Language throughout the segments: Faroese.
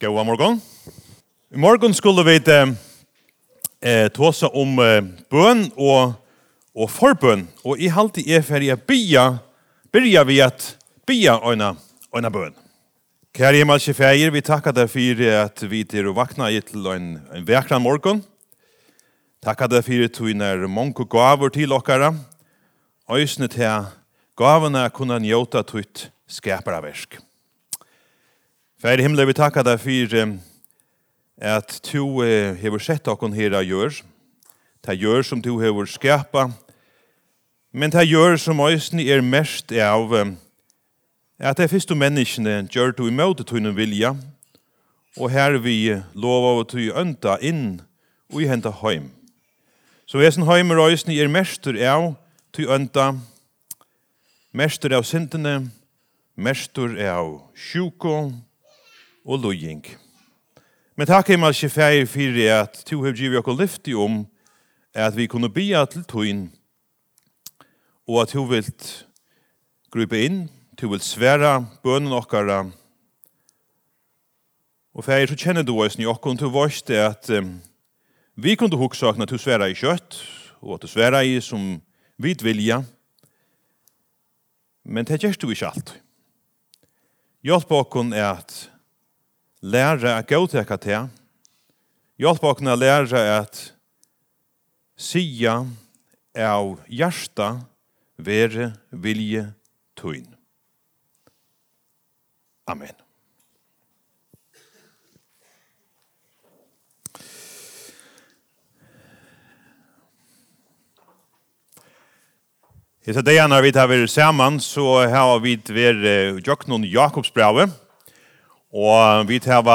God morgon. I morgon skulle vi eh, tåsa om eh, bøn og, og forbøn. Og i halte er ferdig at bya, byrja vi at bya øyna, øyna bøn. Kære himmelske feir, vi takkar deg for at vi til å vakna i til en, en vekran morgon. Takkar deg for at vi når mange gaver til okkara. Øysene til gavene kunne njøta tutt skaparaversk. Takk Fære himmel, vi takkar deg for at du hever sett okkon her a gjør. Ta gjør som du hever skapa. Men ta gjør som òsni er mest av at de fyrste menneskene gjør du imot tunne vilja. Og her vi lova av at du ønta inn og i henta heim. Så hesen heim er òsni er mestur av du ønta, mestur av sintene, mestur av sjuko, og lojing. Men takk mal ikke feir fyrir at to har givet okkur lyfti om at vi kunne bia til tøyn og at hun vil grupe inn, hun vil sværa bønnen okkara og feir så kjenner du oss ni okkur til vorst at um, vi kunne huksa okna til sværa i kjøtt og til sværa i som vid vilja men det gjerst du ikke alt. Hjelp okkur er at lære å gåteka til, hjelp okna lære at sia av hjärsta vere vilje tøyn. Amen. Hesa når vi tar vi saman, så har vi vært Joknon Jakobsbrave, Og vi tar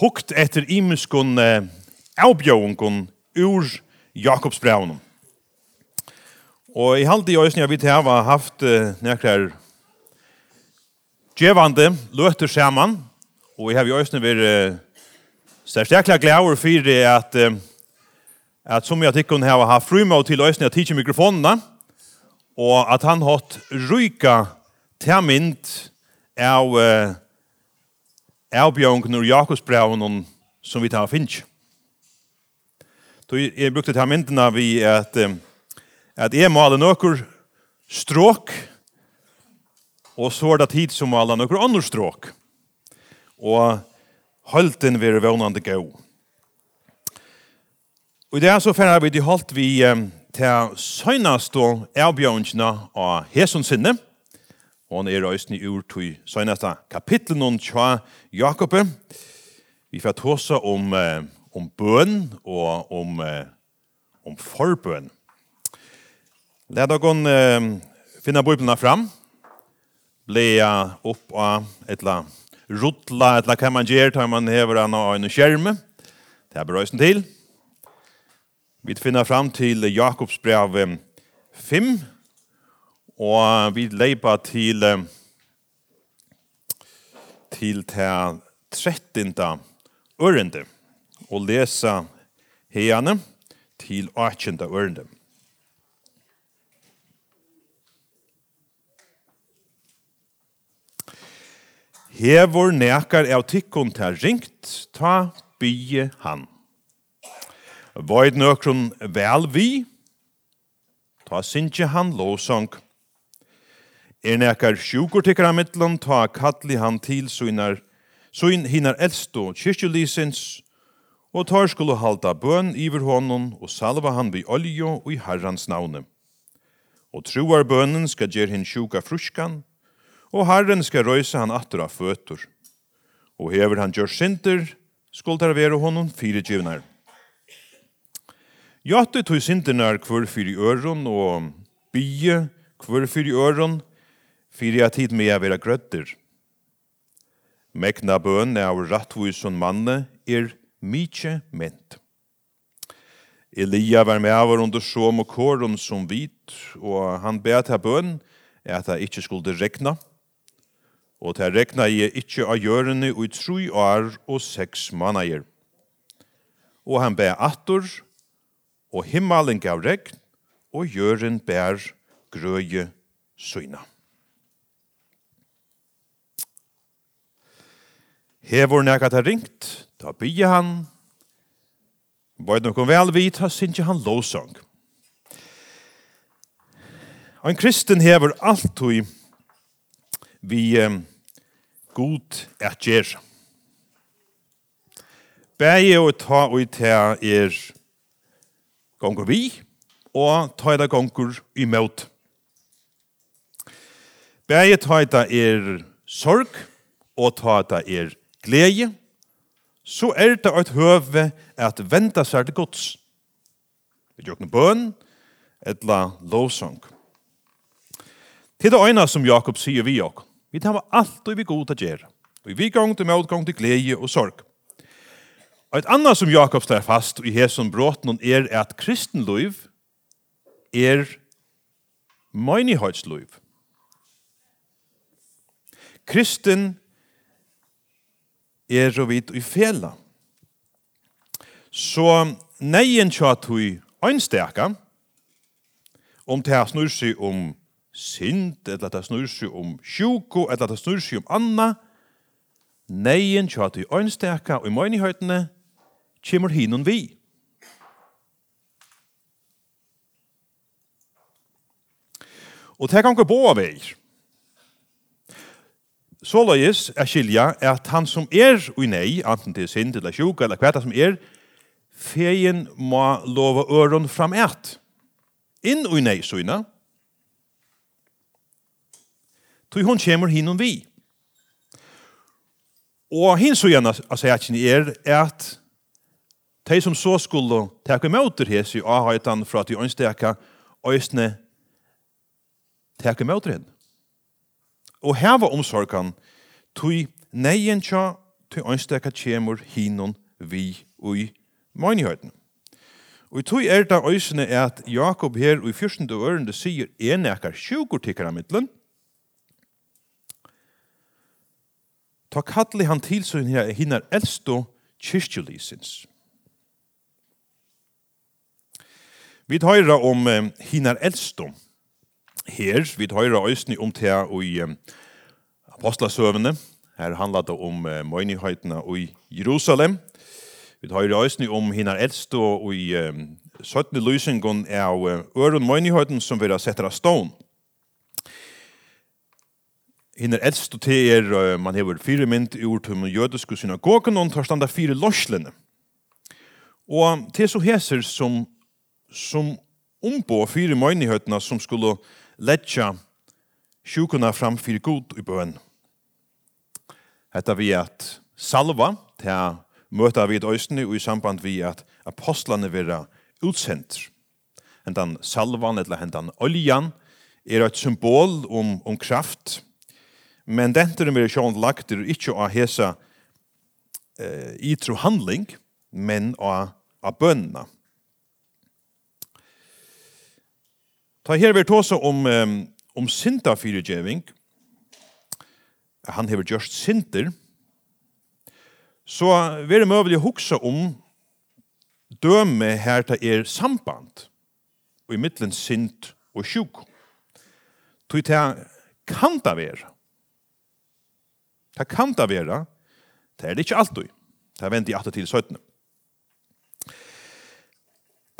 hukt etter imeskun avbjøvungun ur Jakobs brevnum. Og i halde i øyne vi tar haft nekker djevande løter saman, og i har i øyne vært sterkla glæver for at at som jeg tykker har haft frumå til øyne at tidsje mikrofonene, og at han hatt ryka til mynd av uh, avbjørn når Jakobs braun som vi tar og finner. jeg brukte ta myndene vi at, at jeg maler noen stråk, og så er det tid som maler noen andre stråk. Og holden vil vånande gå. Og i det så finner vi til holdt vi til søgnast og avbjørnene av Hesonsinne, og han er røysni ur tui søgnasta kapitlen om tja Jakob. Vi får tåse om, eh, om bøn og om, eh, om forbøn. Lad dere eh, finna bøyblene fram, leia opp av etla rotla, etla hva man gjør, tar man hever an av en skjerme. Det er berøysen til. Vi finner fram til Jakobs brev 5, Og vi leipa til til til 13. ørende og lesa heiane til 18. ørende. Hevor nekar av tikkun til ringt, ta bygge han. Void nøkron vel vi, ta sinje han låsong, Er nekar sjukur tykkar av mittlan, ta kalli han til søgnar, søgn hinar eldstå kyrkjulisins, og tar skulle halda bøn iver honom og salva han vi oljo og i herrans navne. Og troar bønnen skal gjer hinn sjuka fruskan, og herren skal røysa han atter av føtur. Og hever han gjør sinter, skulle der være honom fire djivnar. Jatte tog sinternar kvar fyri øron og bygge kvar fyri øron, fyrir at hit med vera grøttir. Megna bøn av rattvusun manne er mykje ment. Elia var med av under som og kåren som vit, og han bet her bøn at han ikkje skulle rekna, og til rekna i ikkje av gjørene i tru år og seks mannager. Og han bet attor, og himmelen gav regn, og gjøren bær grøye syna. Hevor nekka ta ringt, ta bygge han. Bøyd nokon vel vit, ta sinje han lovsang. Ein kristen hevor alltid vi um, god at gjer. Bæje og ta og ta er gonger vi, og ta er gonger møt. Bæje ta er sorg, og ta er glede, så er det et høve at venta seg til gods. Vi gjør noen bøn, etla lovsang. Til det øyne som Jakob sier vi også, vi tar alt og vi god til gjøre. Og vi gang til motgang til glede og sorg. Og et annet som Jakob står fast i hesson bråten er at kristenløyv er menighetsliv. Kristen er og vit i fela. Så neien tja tui einstaka, om det her snur seg om synd, eller det snur seg om sjuko, eller det snur seg om anna, neien tja tui einstaka, og i møynihøytene kjemur hinun vi. Og det kan gå båa veier såleis er skilja at han som er ui nei, anten til synd eller sjuk eller hva som er, feien må lova øron fram et. Inn ui nei, søyna. Tui hon kjemur hinnom vi. Og hinn søgna av sætjen er at de som så skulle teka møter hese i avhøytan fra at de ønsteka øysne teka møter henne og heva omsorgan tui neien tja tui ønsteka tjemur hinon vi ui meinihøyden. Og tui er da øysene at Jakob her i fyrstende ørende sier enekar sjukur tikkara middelen, Ta kalli han til så hinnar eldstå kyrkjulisins. Vi tar om hinnar eldstå, her, vi tar høyre øyne om til å i um, apostlasøvene. Her handler det om uh, møynighetene i Jerusalem. Vi tar høyre øyne om henne eldst og i um, 17. lysingen av uh, øren møynigheten som vi har sett av stånd. Hinner eldst og til er, uh, man hever fire mynd i ord til den jødiske synagogen, og tar standa fire lorslene. Og til så heser som, som ombå fire møynighetene som skulle letja sjukuna fram fyrir god i bøn. Hetta vi at salva til møta vi et og i samband vi at apostlane vera utsendt. Hentan salvan eller hentan oljan er et symbol om, om kraft, men dentur er sjån lagt er ikkje å hesa eh, i tro handling, men av, av bønna. Ta her vi tåsa om, um, om synda fyrirgjeving, han hever gjørst synder, så vi er møvelig å huksa om døme her til er samband, og i middelen synd og sjuk. Tog til kan det være. Det kan det være. Det er det ikke alltid. Det er vendt i 8 til 17.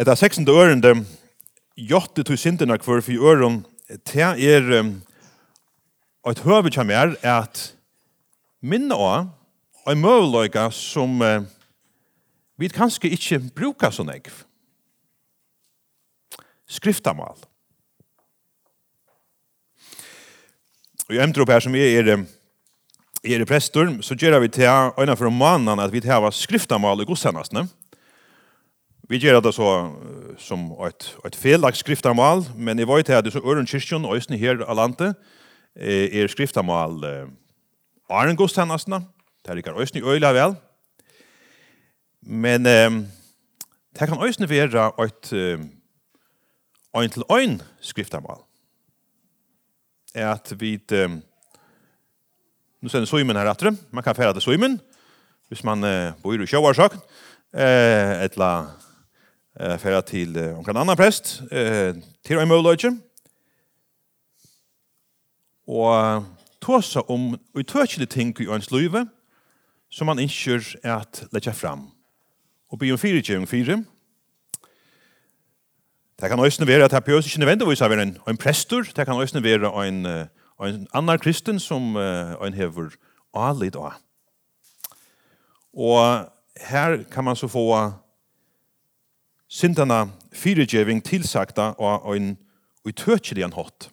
Etter 16. ørende jotte til syndene kvar for øren, det er um, et høve som er at minne av en møveløyga som uh, vi kanskje ikke bruker så nekv. Skriftamal. Og jeg emtrop her som er, er, er prestor, så gjør vi til øyne for mannen at vi til skriftamal i godstjenestene. Vi gjør det så som et, et felagt skriftamal, men jeg vet at det er så Øren Kyrkjøn og Østene her av landet, er skriftamal Arne Gustannasna, det er ikke Østene i Øyla vel, men eh, det kan Østene være et øyn til øyn skriftamal. Er at vi, um, nu sender Søymen her etter, man kan fære til Søymen, hvis man eh, bor i Sjøvarsak, eh, et etla eh färra till eh, kan annan präst eh till en möjlighet. Och tåsa om utökade ting i ens liv som man inte är att lägga fram. Och be om fyra tjejum fyra. Det kan ösne vara att här pjös inte nödvändigtvis av en, en prästor. Det kan ösne vara en, en annan kristen som en hever alit av. Och här kan man så få sintana fyrigjeving tilsakta og ein en hatt.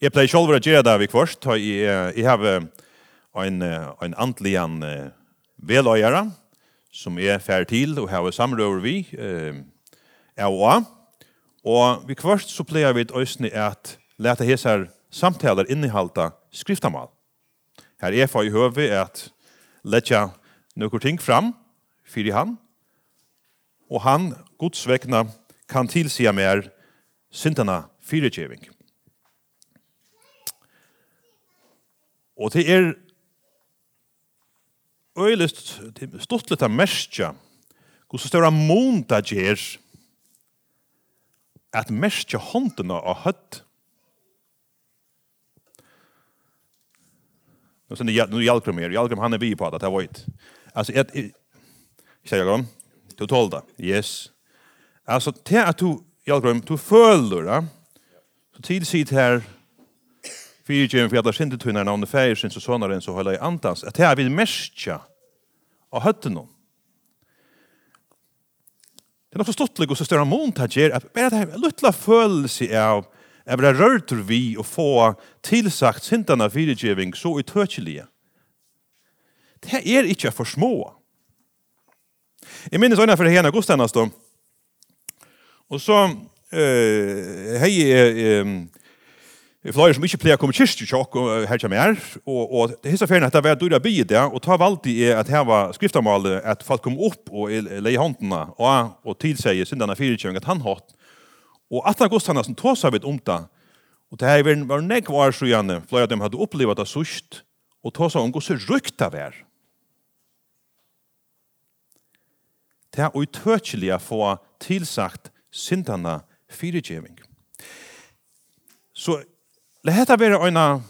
Jeg pleier selv å gjøre det vi kvart, og jeg, jeg har en, en antlian veløyere som er fær til og har samrøver vi, eh, og Og vi kvart så pleier vi et øsne at lete hesar samtaler innehalte skriftamal. Her er for i høve at letja noen ting fram, fyrir han, og han, Guds vegna, kan tilsia mer syndana fyrirgjeving. Og det er øylist, det er stortlet av merskja, hos det større månda gjer at merskja håndena av høtt. Nå sen det nu jalkrum jeg jalkrum han är vi på att det var ett. Alltså ett säger jag Du tål det. Yes. Altså, til at du, jag du føler det. Så tidsit här, fyrtjön, för jag har synd till när någon färger sin så sånare så håller jag antas. Att det här vill märka av hötten någon. Det er nok så stortlig og så större månt här ger att bara det er luttla følelse av att vara rørt vi och få tillsagt syndarna fyrtjöving så utøkjelige. Det er ikke for för små. Jeg minnes øyne for henne godstennast då. Og så eh hei eh flyer som ikke pleier å kommer kyrkje tjokk og her kommer her, og, og det hisse ferien at det var dyra by det. og ta valgte i at her var skriftamalet at folk kom opp og leie håndene og, og tilsier syndene fyrtjøring at han hatt. Og at han godstannast som tog seg vidt om det, og det her var nekvar sjøgjane, flyer av dem hadde opplevd det sørst, og tog seg om gos rykt var. her. det er utøkjelige få tilsagt syndene fyregjeving. Så det heter bare en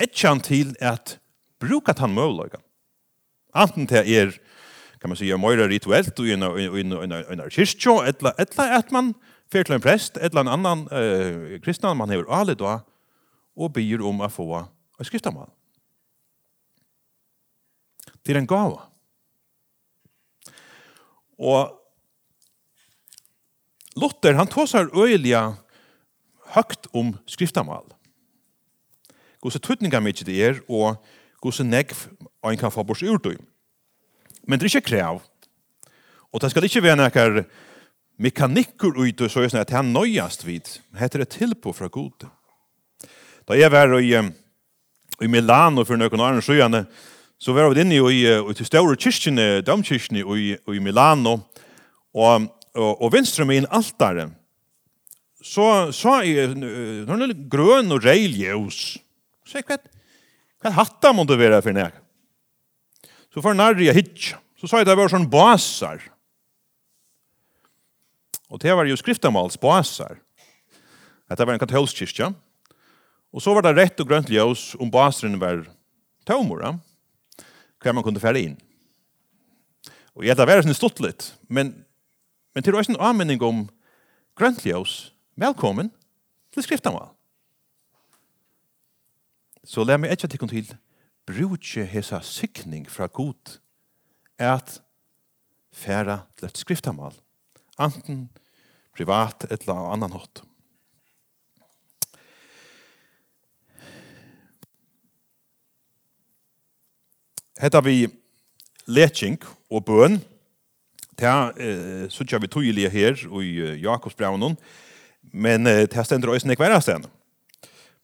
etjan til at bruka tan møvløyga. Anten til er, kan man sige, mer rituelt og en kyrkjo, etla, etla at man fer til en prest, etla en annan uh, kristnan man hever alle da, og byr om å få a skriftamal. Det er en gava. Og Luther, han tog seg øyelige høgt om skriftamal. Gåse tøtninga mykje det er, og gåse negv og en kan få bors urtøy. Men det er ikke krev. Og det skal ikke være nekkar mekanikker ut og så er sånn at han nøyast vid. heter det tilpå fra god. Da jeg var i, i Milano for noen år siden, så var vi inne i, i til store kyrkjene, domkyrkjene i, i Milano, og, og, og venstre med en altare, så så i når det grøn og reiljeus, så jeg, hva, hva hatta må det være for nek? Så for nærri jeg hitja, så sa jeg det var sånn basar, og det var jo skriftamals basar, at det var en katolsk kyrkja, og så var det rett og grønt ljus om basaren var tømmer, ja? hva man kunde fære inn. Og jeg hadde vært sånn stått litt, men, men til å ha en anmenning om grøntljøs, velkommen til skriftanval. Så lær meg etter tikkun til brukje hesa sykning fra god at færa til et skriftamal, anten privat eller annan hatt. Hetta vi leching og bøn. Ta eh søkja vi tøyli her i Jakobs brevnon. Men eh, ta stendur øysne kværa stend.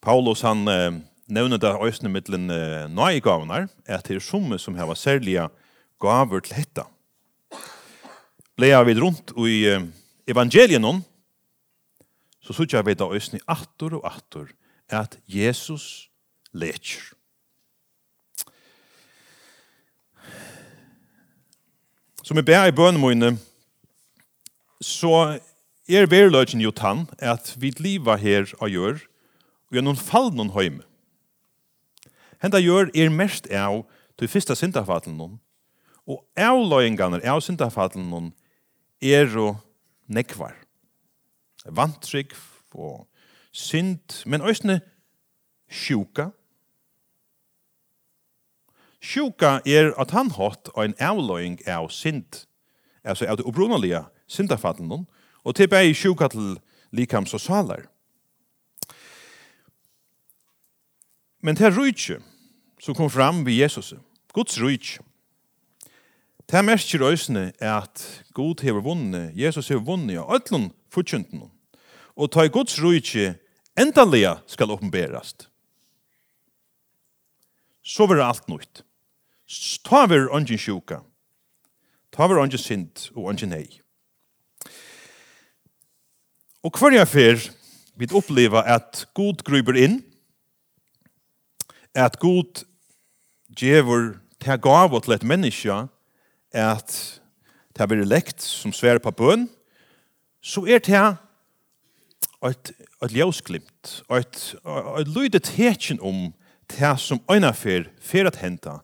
Paulus han eh, nevner det øysne mittlen eh, nøye gavnar, at det er summe som hava særlige gaver til hetta. Blea vi rundt i eh, evangelien så søkja vi det øysne attor og attor at Jesus leker. som jeg ber i bønene så er verløgjen jo tann at vi liva her og gjør, og gjennom fall noen høyme. Henda gjør er mest av til fyrsta syndafallen noen, og avløyenganer av syndafallen noen er jo nekvar. Vantrygg og synd, men òsne sjuka, Sjuka er at han hatt en avløying av sint, altså av det opprunalige noen, og til bæg sjuka til likams og salar. Men det er rujtje som kom fram ved Jesus, Guds rujtje. Det er mest røysene er at God hever vunnet, Jesus hever vunnet av ødlun fortjøntene, og ta i Guds rujtje endalega skal oppenberast, Så var det alt nytt. Ta ver ongen sjuka. Ta ver ongen sint og ongen nei. Og hverja fer vi oppleva at god gruber inn, at god djevor ta gav til et menneske at ta ver lekt som svær på bøn, så er det et, et ljøsglimt, et, et lydet hetjen om det som øyne fer, fer at henta,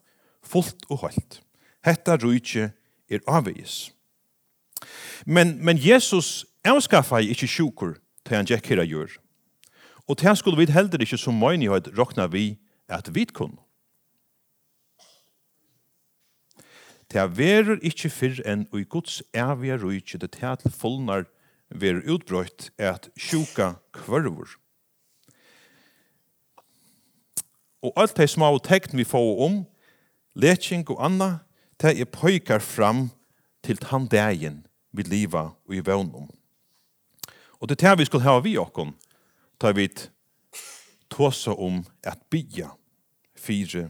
fullt og holdt. Hetta rujtje er avvegis. Men, men Jesus avskaffar ikkje sjukur til han gikk her gjør. Og til han skulle vi heller ikkje som møynighet råkna vi at vi kunne. Det verur ikkje fyrr enn ui Guds evige rujtje det til til fullnar verur utbrøyt at sjuka kvørvur. Og alt det små tekten vi får om, leking og anna, det er pøykar fram til han dagen vi liva og i vøvnum. Og det er det vi skal ha vi okkon, tar vi tåsa om at bya fire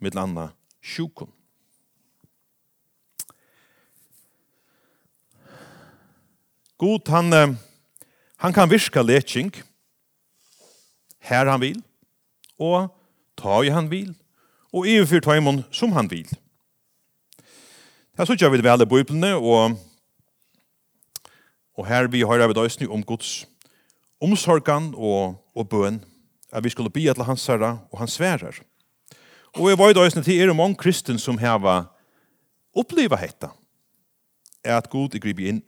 med landa sjukon. God, han, han kan virka leking her han vil, og ta i han vil, og overfyrt heimen som han vil. Det er så ikke vi vel i Bibelene, og, og her vi har vi døysny om Guds omsorgan og, og bøn, at vi skulle bia til hans herre og hans sverer. Og jeg var i døysny til er mange kristen som heva oppleva hetta, er at Gud er gribet inn.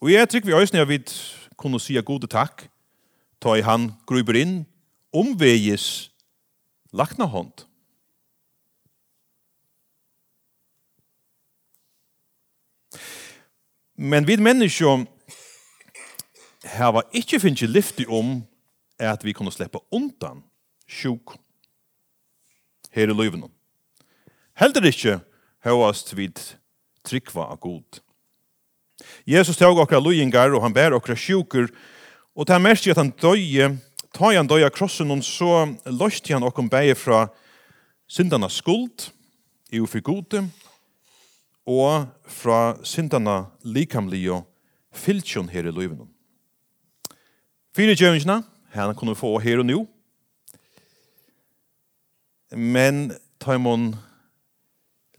Og jeg trykker vi øyne at vi kunne si gode takk, ta i han gruber inn, omveges Lakna hånd. Men vi mennesker har ikke finnet lyfti om at vi kunne sleppa undan sjuk her i løyvene. Heldur ikke høyast vid trykva av god. Jesus tog okra løyingar og han bær okra sjukur og det er mest at han døye ta han døya krossen og så løst han okkom bæge fra syndana skuld, i for gode, og fra syndana likamlige og fyltsjon her i løyvene. Fyre djøvnskene, henne kunne få her og nå, men ta imon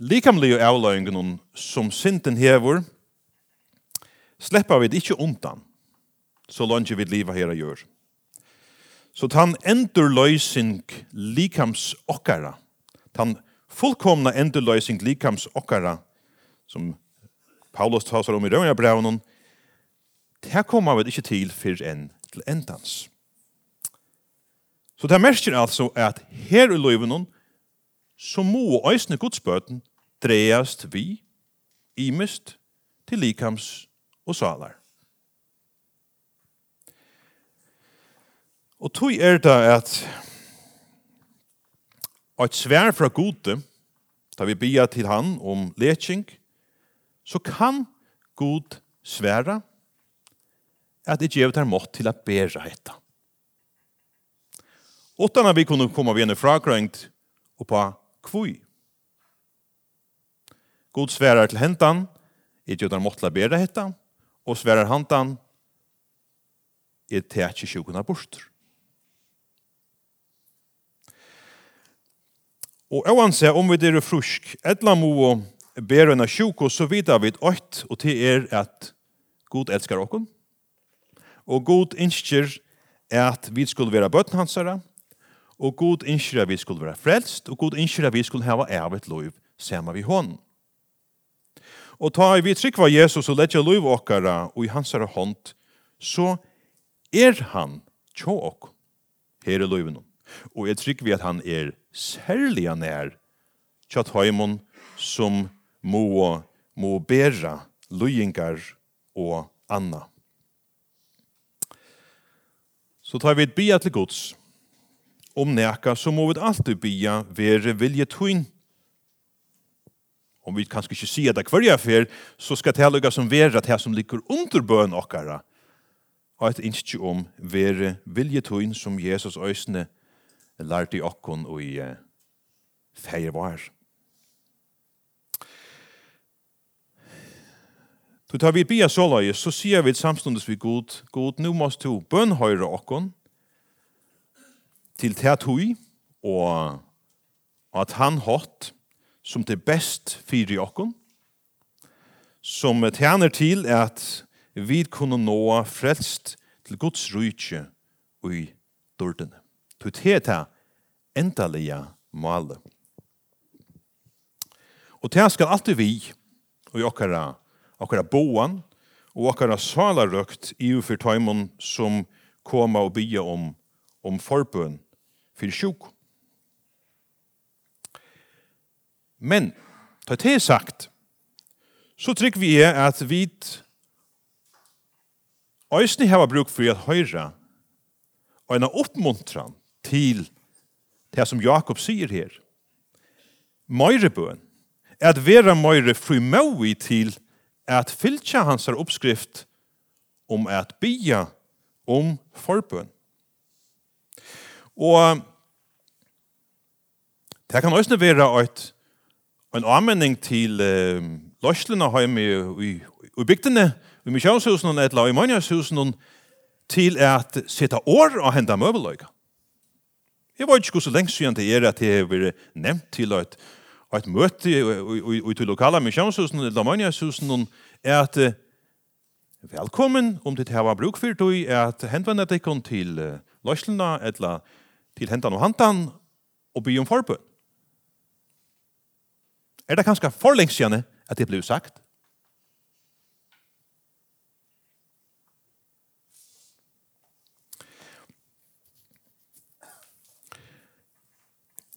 likamlig og avløyngen som synden hever, slepper vi det ikke undan, så langt vi lever her og gjør. Så tann endurløysing likams okkara, tann fullkomna endurløysing likams okkara, som Paulus tasar om i Røvnja brevnen, det kommer vi ikke til før enn til endans. Så det merker altså at her i løyvenen, så må øysene godsbøten dreiast vi, imist, til likams og salar. Og tog er det at et svær fra gode, da vi bier til han om leking, så kan god svære at det gjør det mått til å bære etter. Utan at vi kunne komme ved en fragrøngt og på kvui. God sværer til hentan, i gjør det mått til at bære etter, og sværer hentan, i tætje sjukken av. Og oansett om vi er frusk, etla mo og ber enn sjuko, så vidar vi ått, og til er at God elskar okkon. Og God innskjer at vi skulle være bøtten hans herre, og God innskjer at vi skulle være frelst, og God innskjer at vi skulle hava evigt lov sammen vi hånden. Og ta vi trykk trykva Jesus og letja lov okkara og i hans herre hånd, så er han tjå okk her i loven. Og jeg trykk vi at han er særlig han er tjatt heimon som må, må bæra løyingar og anna. Så tar vi et bia til gods. Om neka så må vi alltid bia være vilje tøyn. Om vi kanskje ikke sier det hver jeg så skal det lukka som være det som ligger under bøn okkara. Og et innskje om være vilje tøyn som Jesus øsne lærte i okkon og i feir var. Så tar vi bia såløye, så sier vi samstundes vi god, god, nu måst du bønhøyre okkon til tætui og at han hatt som det best fyrir okkon, som tjener til at vi kunne nå frelst til Guds rujtje og i dårdene. Så det endalige målet. Og det skal alltid vi, og i okkara, okkara boan, og okkara salarøkt i ufor tøymon som koma og bya om, om forbøn for sjuk. Men, ta det sagt, så trygg vi er at vi Øysni hava bruk for at høyra og en oppmuntran til det som Jakob sier her. Er At vera møyre frimøy til at fylkja hans oppskrift om at bya om forbøn. Og det kan også være et, en anmenning til uh, løslene hjemme i, i, i bygdene, i misjonshusen eller i mannjøshusen, til at sette år og hente møbeløyga. Jeg vet ikke hvor lenge siden det er at jeg har vært nevnt til et, et møte i til lokale misjonshusen, Lamaniashusen, er at velkommen om det her var bruk for det, er at henvende deg til løslene, eller til hentan og hantan, og by om forbøn. Er det kanskje for lengst siden at det ble sagt?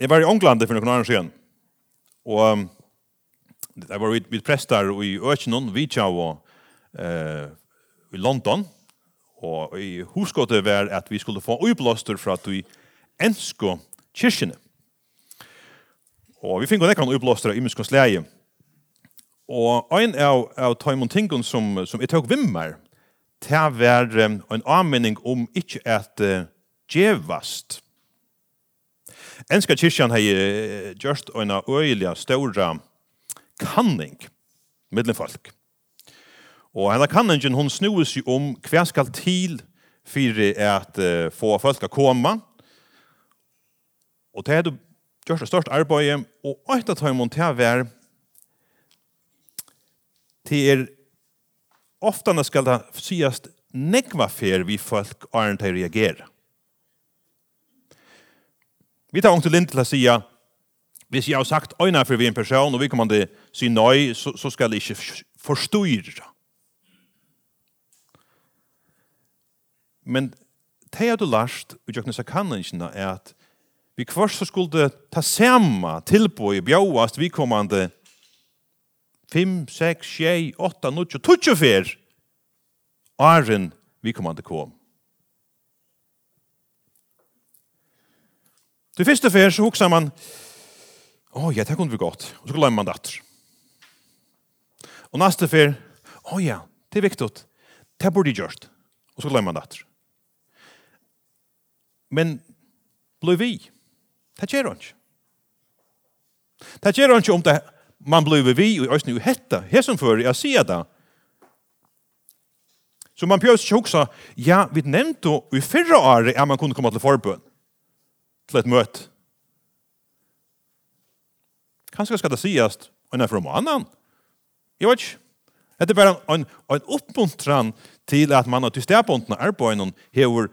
Jeg var i Ånglandet for noen annen siden, og jeg var vid, vid prester i Økjenon, Vitja og eh, i London, og i huskottet var at vi skulle få uiblåster fra at vi ensko kyrkjene. Og vi finner nekkan uiblåster i minsko leie. Og ein av, av Taimon Tingon som, som jeg tok vimmer, det var um, en anmenning om ikkje at uh, djevast Enska kyrkjan hei gjørst oina øyliga ståra kanning mittlen folk. Og henne kanningen hon snues jo om hva skal til fyrir at uh, få folk å koma. Og det er det gjørst det største arbeidet, og eit at til å være til er ofta skal det sies nekva fer vi folk arnt hei reagera. Vi tar ångt lind til å si hvis jeg har sagt øyne for vi en person, og vi kommer til å si nøy, så, så skal jeg ikke forstyrre. Men det har du lært i Jøknes kan ikke, er at vi kvart så skulle ta samme tilbå i bjøast vi kommer til 5, 6, 6, 8, 9, 12 fyr. Arjen, vi kommer til å komme. Det første fer så hoksa man, å ja, det kunne vi godt, og så glemmer man det. Og neste fer, å ja, det er viktig, det burde jeg gjort, og så glemmer man det. Men blir vi, det gjør han ikke. Det gjør han ikke om det, man blir vi, og i østene jo hette, her som før, jeg sier det, Så man pjøs ikke hoksa, ja, vi nevnte jo i fyrre året at man kunne komme til forbøn til et møte. Kanskje skal det sies en er fra en annen. Jeg vet ikke. Det er bare en, en oppmuntran til at man har til stedbundene arbeidene hever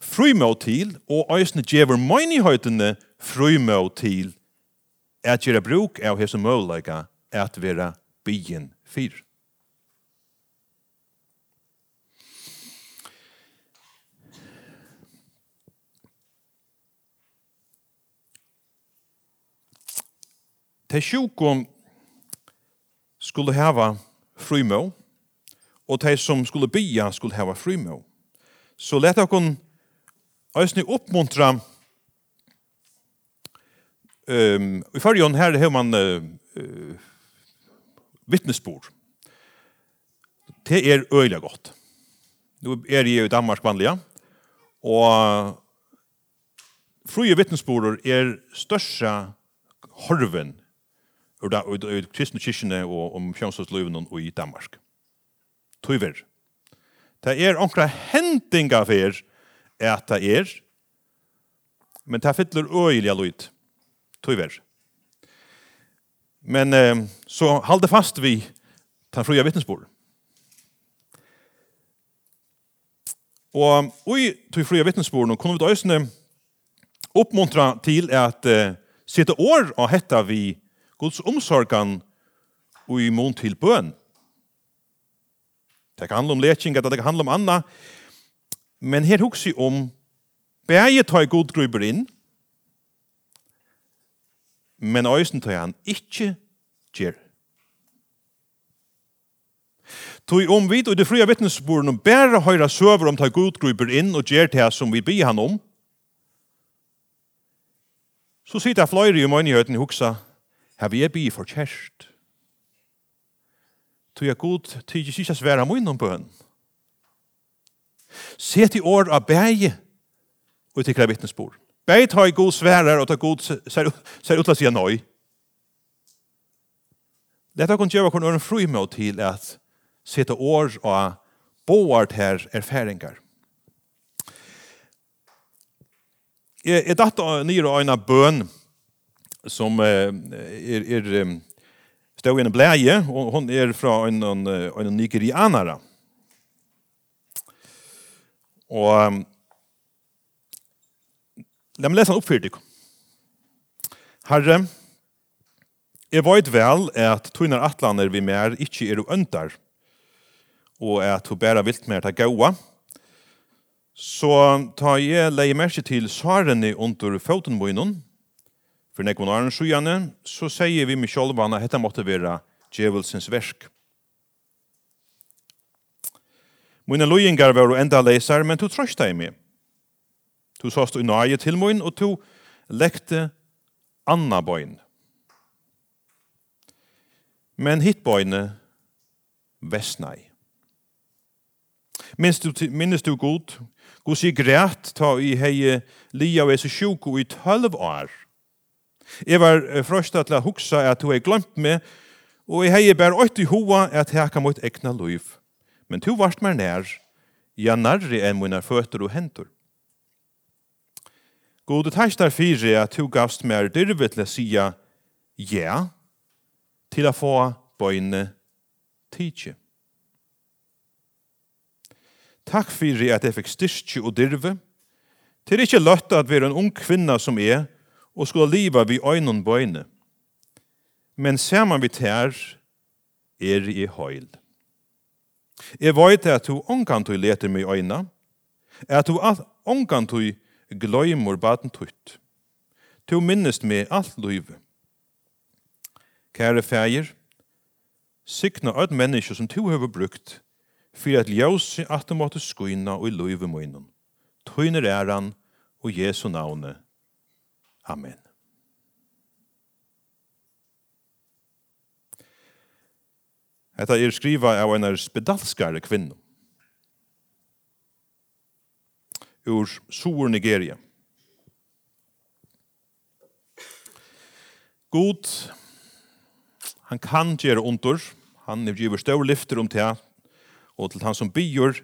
frumå til, og øyne gjever menighetene frumå til at gjøre bruk av hese mulighet at være byen fyrt. Te sjukom skulle hava frymå, og te som skulle bya skulle hava frymå. Så let okon æsni oppmuntra um, i fyrjon her har man uh, uh, vittnesbord. Det er øyla godt. Nu er jeg i Danmark vanliga, og fruje vittnesbord er størsta horven ur da ur kristne kyrkjene og om fjømsåsluven og i Danmark. Tøyver. Det er onkra hendinga for at det er, men det fyller øyelig lyd. Tøyver. Men eh, så halde fast vi den fria vittnesbord. Og i tøy fria vittnesbord kunne vi da øsne oppmuntra til at eh, sitte år og hetta vi Guds omsorgan og i mån til bøn. Det kan handle om leking, det kan handle om anna. Men her huks jeg om bæje tar god gruber inn, men øysen tar han ikke gjør. Tog om vi, og det fria vittnesbordet om bæra høyra søver om tar god gruber inn og gjør det som vi byr han om, så sitter jeg fløyre i mønnigheten i huksa, Her vi er bi for kjerst. Tog er god tid ikke sikkert svære må innom bøn. Se til år av bæg og til krevet vittnesbord. Bæg tar i god sværer og tar god ser ser ut til å si nøy. Dette kan gjøre hvordan øren fru med til at se til år av boart her erfaringer. Jeg, jeg datt nyr og øyne bøn som er, er stod i en blæje, og hun er fra en, en, en nigerianere. Og um, la meg lese han oppfyrt Herre, jeg vet vel at tøyner atlaner vi mer ikke er øndar, og at hun bæra vilt mer til gaua, så tar jeg leie merke til sarene under fotenbøynen, for nekvun åren sjujane, så sier vi med kjølvane at dette måtte være djevelsens versk. Mina lojengar var enda leisar, men du trøsta i meg. Du sast i nøye til min, og du lekte anna bøyn. Men hitt bøyne vestnei. Minnes du, minnes du god? God sier græt ta i hei lia og eise sjuk og i tølv år. Jeg var frøsta til å huksa at du har glemt meg, og jeg heier bare åkt i hoa at jeg kan mot egna liv. Men du varst mer nær, ja nærri enn mine føtter og hendur. Gode tæstar fyrir at du gavst mer dyrve til å sija ja, til å få bøyne tidsje. Takk fyrir at jeg fikk styrkje og dyrve. Det er ikke løtt at vi er en ung kvinna som er, og skulle liva vi øynon bøyne. Men saman vi tær er i høyl. Jeg vet at du omkant du leter meg øyna, at du omkant du gløymer baden tutt. Du minnest meg alt livet. Kære fægir, sikna öll menneske som du har brukt, for at ljøse at du måtte skuina og i livet munnen. Tøyner æran og Jesu navnet. Amen. Hetta er skriva av einar spedalskare kvinnu. Ur Sur Nigeria. God, han kan gjere ondur, han er giver stør lyfter om tja, og til han som byr.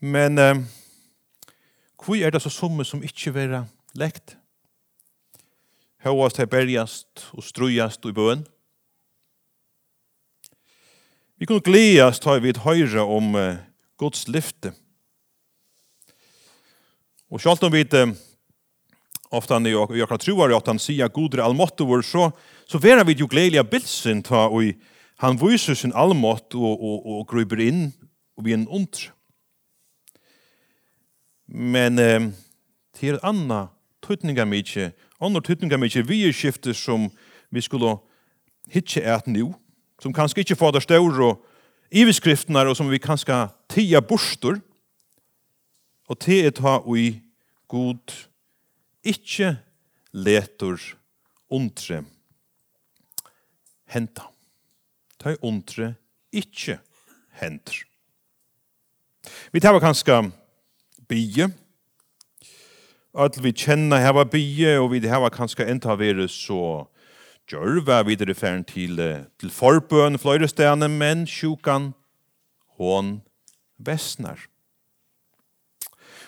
Men eh, Hvor er det så summe som ikke være lekt? Høyast her bergast og strujast i bøen. Vi kunne gledast har vid høyre om uh, Guds lyfte. Og selv om vi uh, ofta han og jag kan tro at han säger god är allmått och så, så vera vi ju gledelig bilsen ta, och han viser sin allmått og, og, og, og gruber inn og vi en ondre. Men eh, til anna tøtninga mykje, andre tøtninga mykje, vi er skiftet som vi skulle hitje et nu, som kanskje ikke fader stør og iveskriftene, og som vi kanskje tia borster, og til et ha ui god ikkje letur undre henta. Ta undre ikkje hentr. Vi tar kanskje bygge. At vi kjenner hava bygge, og vi hava kanskje enda vært så gjørva videre ferden til, til forbøen, fløyrestene, men sjukan, hon vestnar.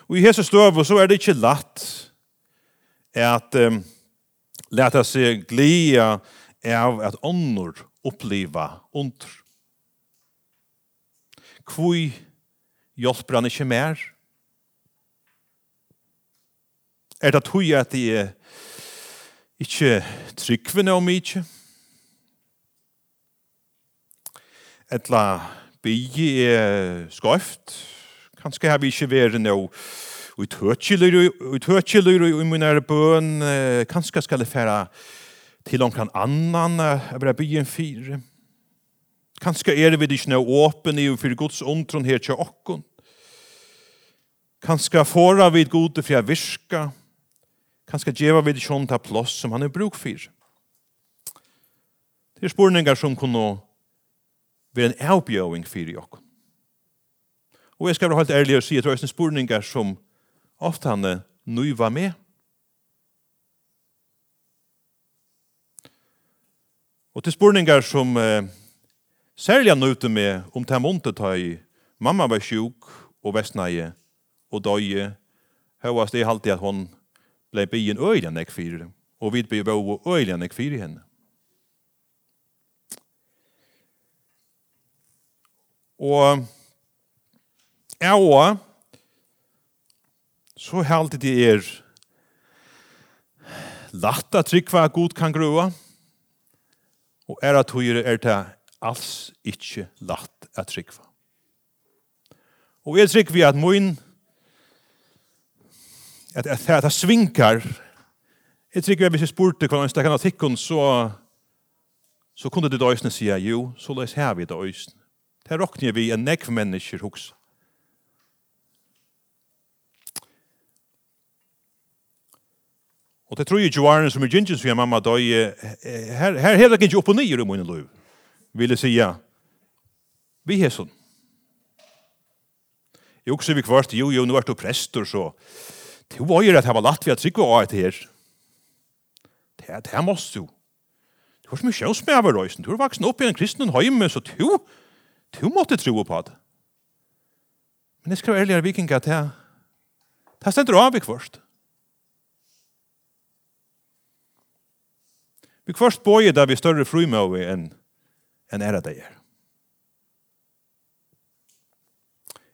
Og i hese støv så er det ikke latt at um, leta seg glia av at ånder oppleva under. Kvoi hjelper han ikke mer? Er det tog at jeg er ikke tryggvende om ikke? Etla bygge er skøyft. Kanskje har vi ikke vært noe Vi tøtje lyre i min imunere bøn. Kanskje skal det fære til omkran annan av det byen fire. Kanskje er vi ikke noe åpen i for Guds åndron her til åkken. Kanskje får vi god til å virke. Kanskje kanskje djeva vid sjån ta plås som han er bruk for. Det er spurningar som kunne være en avbjøring for okken. Og jeg skal være helt ærlig og si at det er spurningar som ofte han er nøyva med. Og til spurningar som eh, særlig han nøyte med om det er ta i mamma var sjuk og vestnæje og døye høyast det er alltid at hon blei byen øylian ek fyrir, og vi blir bo øylian ek fyrir henne. Og jeg og så heldig det er latt at trykva god kan grua, og er at høyre er det alls ikkje latt at trykva. Og jeg vi at min at det er svinkar. Jeg tror ikke hvis jeg spurte hva en stakkan av tikkun, så, så kunne det døysene sige, jo, så løs her vi døysene. Det råkner vi en nekv mennesker hos. Og det tror jeg jo er som er gingen som jeg mamma døy, her, her heller ikke opp og nye i min liv, vil jeg sige. Vi er sånn. Jeg også vi kvart, jo, jo, nå er du prester, så Du var jo rätt här var latt vi att trycka av det her. Det er det här måste du. Du har så mycket själv med över röjsen. Du har vaksen opp i en kristen høyme, så du, du måtte tro på det. Men jeg ska vara ärligare vikingar att det här. Det här av i kvart. Vi kvart bøye der vi større frumøve enn en ære det er.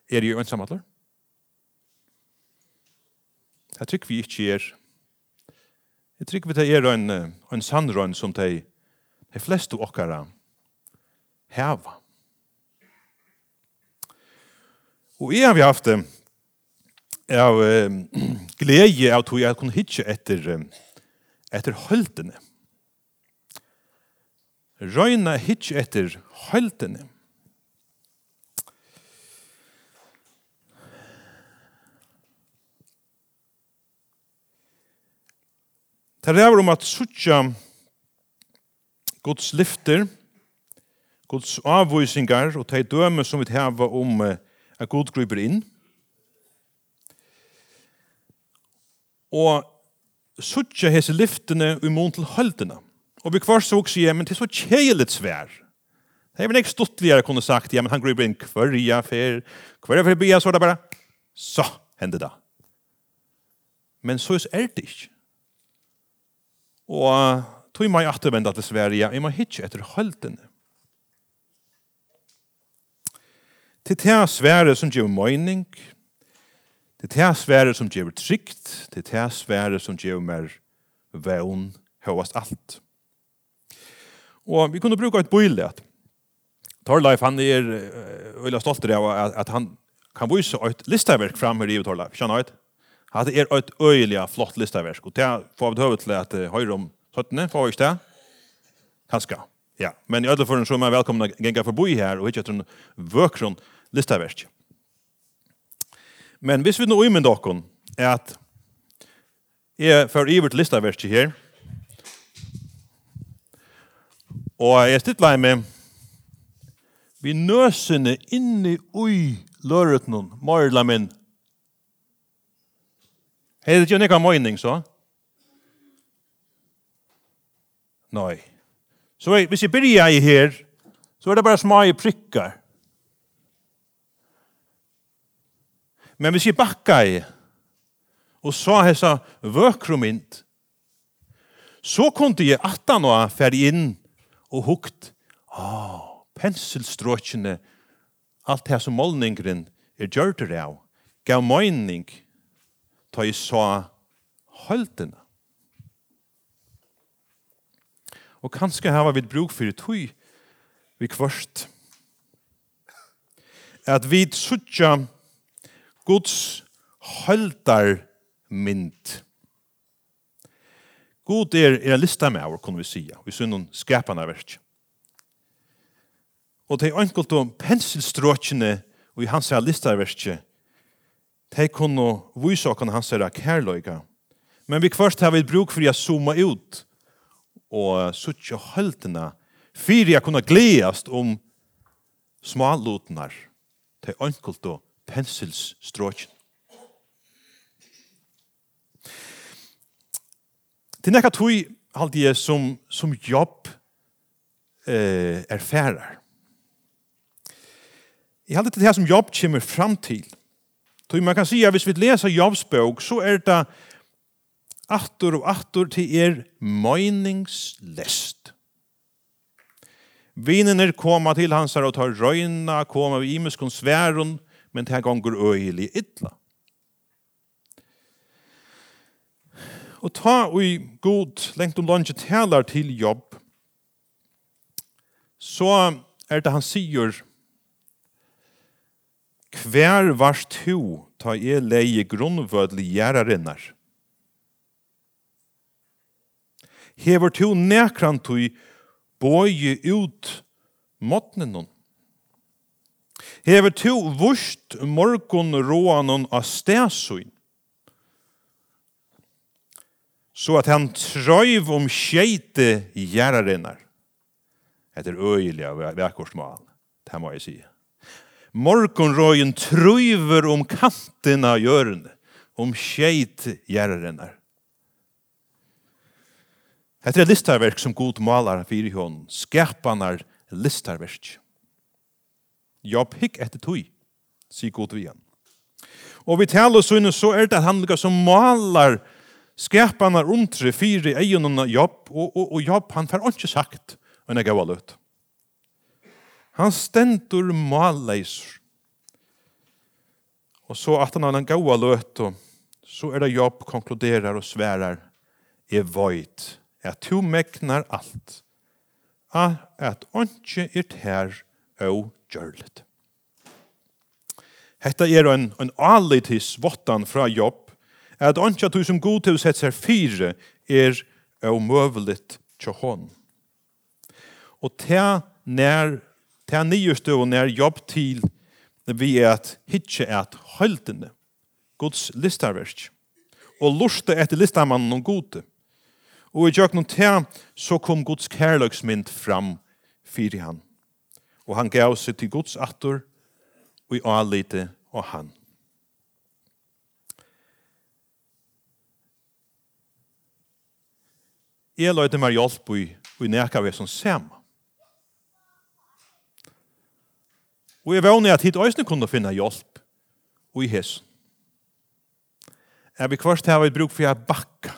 Er det jo en samadler? Jeg tykker vi ikke er. Jeg tykker vi det er en, en sannrønn som de, de fleste åkere heva. Og jeg har vi haft det av eh, glede av tog jeg kunne hitje etter, etter holdene. Røyna hitje etter holdene. Det ræver om at suttja Guds lyfter, Guds avvisingar og de døme som vi heva om at Gud griper inn. Og suttja hese lyftene mån til høldene. Og vi kvar så også, ja, men det er så kjelet svær. Det er vel ikke stuttligere kunne sagt, ja, men han griper inn kvarja fer, kvarja fer bia, så er det bare, så hender det. Men så er det ikke og tog meg attervenda til Sverige, jeg må hitje etter høldene. Til det svære som gjør møyning, til det svære som gjør trygt, til det svære som gjør mer vevn, høyast alt. Og vi kunne bruka et bøyle at Torleif, han er øyla stolt av at han kan vise et listaverk fram her i Torleif, kjenner du Hatt er et øyelig flott listaverk, og det får vi høyre til at høyre om 17, får vi ikke det? Kanskje, ja. Men i alle fall så er man velkommen å gjenge forbi her, og ikke etter en vøkron listaverk. Men hvis vi nå i med dere, er at jeg får ivert til listaverk her, og jeg stittler med vi nøsene inni i løretnen, morla min, Hei, det gjør nekka møyning, så? Nei. Så jeg, hvis jeg byrja i her, så er det bare små prikkar. Men hvis jeg bakka i, og så hessa vøkromint, så kunne jeg atta noa ferdig inn og hukt, åh, penselstråkene, alt det som målningren er gjørter av, gav møyning, ta i så holdene. Og kanskje har vi bruk for tøy vi kvørst. At vi suttja Guds holdar mynd. God er, er en lista med over, kunne vi sija. Vi syr noen skapande verk. Og det er enkelt om penselstråkene og i hans her lista verket De kunne vise åkken hans er kærløyga. Men vi først har vi bruk for å zooma ut og suttje høldene for å kunne gledast om smalotnar til ønkelt og pensilsstråkjen. Det er nekka tog halde jeg som, som jobb eh, erfærar. Jeg halde det her som jobb kommer fram til Så man kan säga, hvis vi leser Jobs bok, så er det atter og atter til er meningsläst. Vinen koma til hans og och tar kommer koma i imeskons sväron, men det här gånger øyelig ytla. Og ta og i god lengt om lunge taler til jobb, så er det han sier Hver vars to ta e leie grunnvødli gjerrarinnar? Hever to nekran tui boi ut måtnen Hever to vurst morgon roanon av stesuin. Så at han trøyv om skjeite gjerrarinnar. Etter øyelig av vekkorsmal, det må jeg sige morgonrøyen trøyver om kanten av hjørnet, om skjeit gjerrenner. Hette er listarverk som god malar fyrir hon, skapanar listarverk. Jobb hikk etter tøy, sier god vi igjen. Og vi taler så inne så er det at han som malar skapanar omtre fyrir eionene jobb, og, og, og jobb han får ikke sagt, og jeg er gav ut. Han stendur malleis. Og så at han har en gaua løt, så er det Jobb konkluderar og sverar, er void, at to meknar alt, at ondje er ter og gjørlet. Hetta er en, en alitis vottan fra Jobb, at ondje at du som god til å sette seg fire er omøveligt til hånd. Og til nær Det er og er jobb til vi er at hitje at høyldene, Guds listarverk, og luste etter listamannen og gode. Og i jøkken til så kom Guds kærløksmynd fram fyrir han. Og han gav seg til Guds atter, og i alite og han. Jeg løyde meg hjelp i, i nekka som sammen Og jeg vågner at hit òsne kunne finne hjelp og i hess. Jeg vil kvart her et bruk for jeg bakka.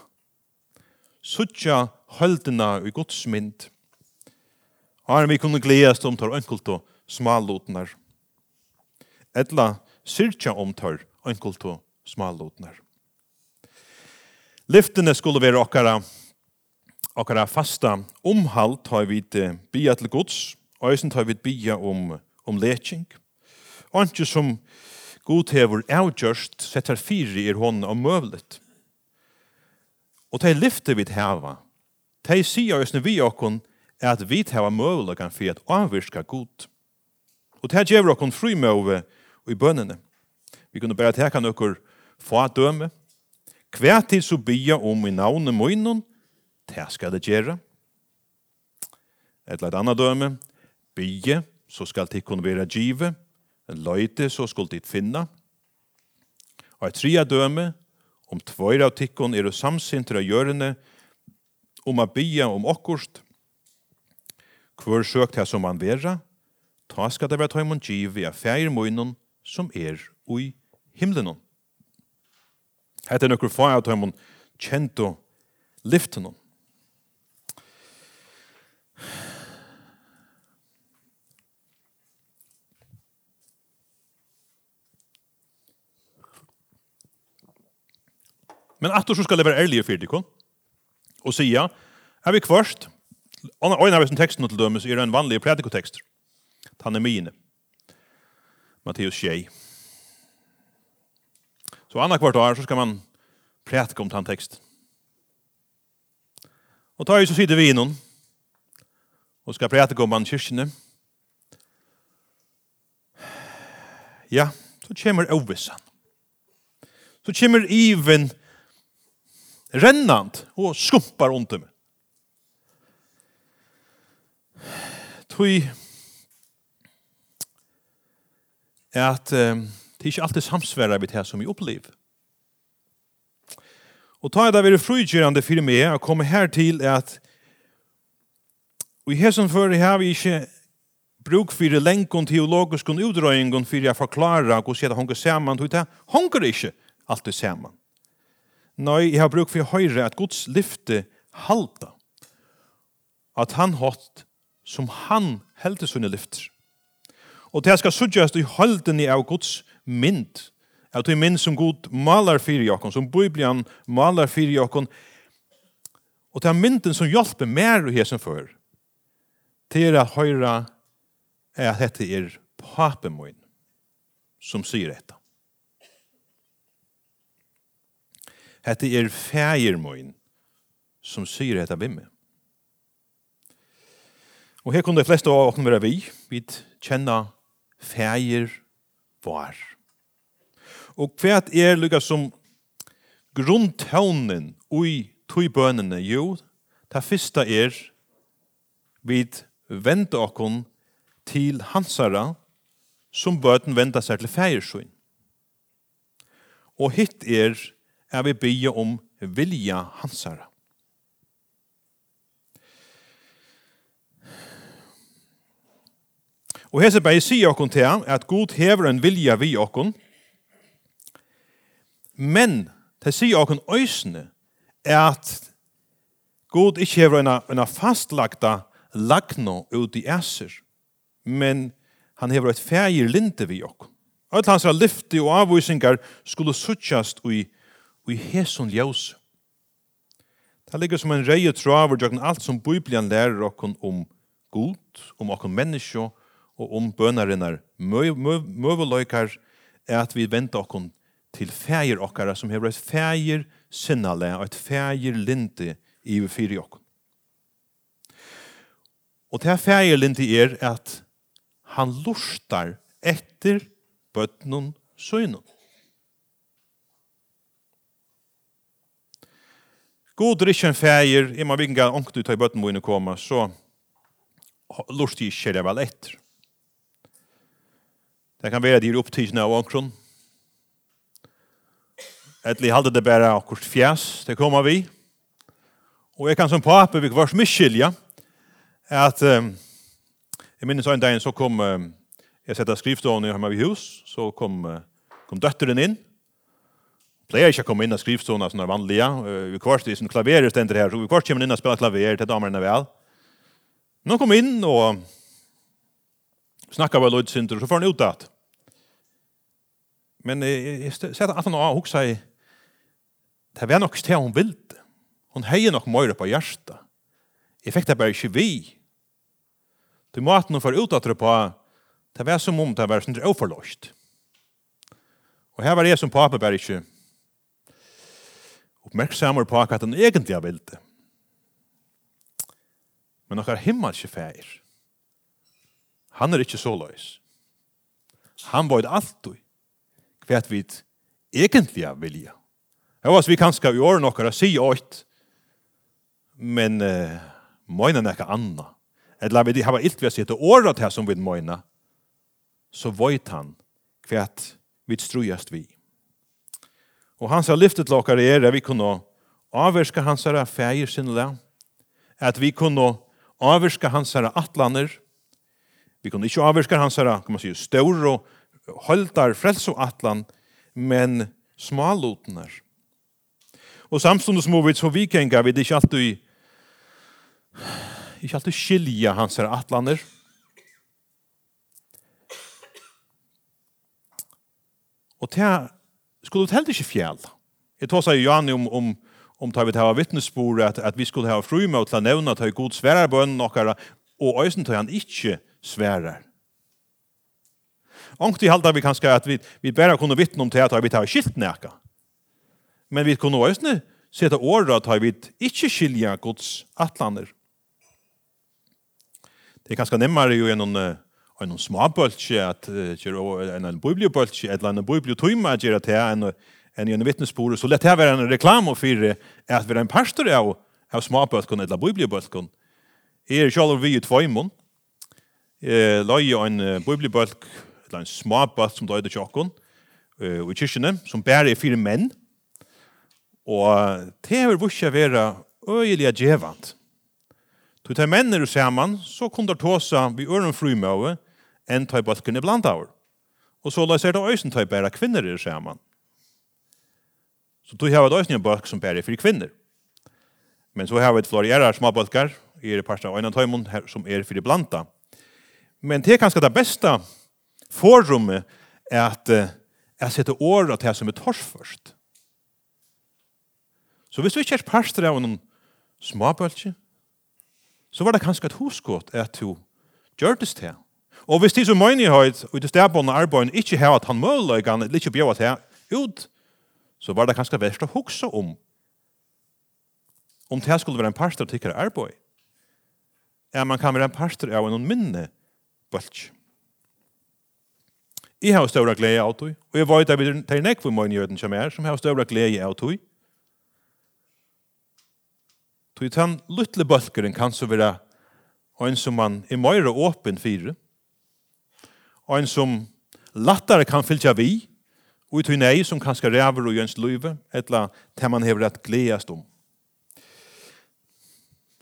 Suttja høldina i gods mynd. Og vi kunne gledes om tar enkelt og smalotnar. Etla syrtja om tar enkelt og smalotnar. Lyftene skulle være okkara okkara fasta omhalt har vi bia til gods og eisen tar vi bia om om leking. Og ikke som god hever avgjørst setter fire i hånden om møvlet. Og de lyfter vid hava, De sier oss vi okkon er at vi heva møvlegan for at avvirka god. Og det gjør okkon frimøve i bønnene. Vi kunne bare teka nokkur få døme. Hver tid så bia om i navnet munnen, det skal det gjøre. Et eller annet døme, bia, så skal det kunne være give, en løyte så skal dit finne. Og et tria døme, om tvøyre av tikkun er samsintra gjørende, om a bya om okkurst, hver søkt her som man vera, ta skal det være tøymon giv via feir møynun som er ui himlenon. Hette er nokkur feir tøymon kjento lyftenon. Men att så ska det vara ärliga för dig. Och säga, är vi kvarst? Och en av de texterna till dömes är en vanlig predikotext. Han är mine. Matteus 6. Så andra kvart år så ska man predika om den texten. Och tar ju så sitter vi innan och ska predika om man kyrkene. Ja, så kommer ovissan. Så kommer even rennant og skumpar under meg. Tui at um, det er ikke alltid samsværa vi det som vi opplev. Og ta det være frugjørende for meg å komme her til at vi i hesen før har vi ikke bruk for lenken teologisk og utdragningen for å forklare hvordan det hongar saman, Det henger ikke alltid saman. Nei, jeg har brukt for å høre at Guds lyfte halta. At han hatt som han heldte sunne lyfter. Og det skal suggest i holden i av Guds mynd. At det er mynd som Gud malar fyrir jokken, som Bibelen malar fyrir jokken. Og det er mynden som hjelper mer i hesen før. Til at høyra er at dette er papen som sier dette. Hette er fægir moin som syr hetta bimme. Og her kunne de fleste av åkne være vi. Vi kjenner fægir var. Og hva er lykka som grundtøvnen ui tui bønene? Jo, det første er vi vente åkken til hansara som bøten venter seg til fægir Og hitt er er vi bygge om vilja hansara. Og hese bei sier okkon til at god hever en vilja vi okkon, men det sier okkon øysene at god ikke hever en, en fastlagda lagno ut i æser, men han hever et fægir linte vi okkon. Og at hans lyfte og avvisingar skulle suttjast i i hesun ljós. Det ligger som en reie traver djøkken alt som Biblian lærer okkon om god, om okkon menneskje og om bønarinnar møveløykar er at vi venter okkon til fægir okkara som hever et fægir sinnale og et fægir lindi i fyri okkon. Og det fægir lindi er at han lustar etter bøtnun søynun. God er ikke en feir, jeg må vinga ångt ut av bøtten mine komme, så lort jeg ikke det vel etter. Det kan være de er opptidene av ångkron. Etli halde det bare akkurat fjas, det kommer vi. Og jeg kan som pape, vi var smiskilja, at um, jeg minnes en dag så kom, um, jeg sette skriftående hjemme i hus, så kom, uh, kom døtteren inn, pleier ikke å komme inn og skrive sånne som er vanlige. Vi kvart i sin klaverer stender her, så vi kvart kommer inn og spiller klaver til damerne vel. Nå kom inn og snakket med Lloyd synder, så får han ut det. Men jeg, jeg at han har hukk seg, det var nok sted hun ville. Hun heier nok møyre på hjertet. Jeg fikk det bare ikke vi. Til maten hun får ut det på, det var som om det var sånn overlåst. Og her var jeg som pappa bare ikke oppmerksammer på hva han egentlig har vildt. Men noen himmelske feir, han er ikke så løs. Han var alltid hva vi egentlig har vilja. Jeg var vi kanskje i året å si åt, men uh, møgnen er ikke anna. Eller vi har ilt vi har sett året her som vi møyna, så vet han hva vi strujast vi. Og han sa lyftet til dere er at vi kunne avvirke hans herre feir sin le, at vi kunne avvirke hans herre atlaner, vi kunne ikke avvirke hans herre, kan man si, stør og holdar frels og atlan, men smalotner. Og samstundes må vi så vikenga, vi det ikke alltid ikke alltid skilja hans herre atlaner, Og til skulle det heller ikke fjell. Jeg tar seg jo om, om, om tar vi til å ha vittnesbord at, at vi skulle ha frumøy til å nevne at det er god sværer bønnen nokkara, og øysen til han ikke sværer. Ongt halda vi kanskje at vi, vi bare kunne vittne om til at vi tar skilt nekka. Men vi kunne øysen sette året at vi ikke skilja gods atlander. Det er kanskje nemmere jo gjennom uh, en småbøltje, at en en bibliobøltje, eller en bibliotøyma gjør at det er en, en, en vittnesbord, så lett det være en reklamo for at vi er en pastor av, av småbøltjen eller bibliobøltjen. Jeg er selv vi i tvøymon, løye en bibliobøltj, eller en småbøltj som døyde tjokken, i kyrkjene, som bare er fire menn, og det er vurskje være øyelig djevant. Så tar mennene sammen, så kunne du ta seg ved øren frumøve, enn tøy balken i blant av. Og så løser det øysen tøy bare kvinner i sammen. Så du har et øysen en balk som bare er for kvinner. Men så har vi et små småbalkar, i er parst av øynene tøymon som er for blanda. Men det er kanskje det beste forrommet er at jeg setter året til jeg som er tors først. Så hvis du ikke er parster av noen småbølge, så var det kanskje et hoskått at du gjør det til Og hvis de som menighet og det stedbående arbeidet ikke har at han møløygan eller ikke bjøret til, ut, så var det kanskje verst å huske om om det skulle være en parster til hver arbeid. Ja, man kan være en parster av en minne bølg. Jeg har større glede av det, og jeg vet at vi tar nekk for menighet som er, som har større glede av det. Tog den luttelig bølgeren kan så være en som man er mer åpen for, en som lattare kan fylltja vi, og ut nei som kanskje ræver og jøns løyve, etla det man hever rett gledast om.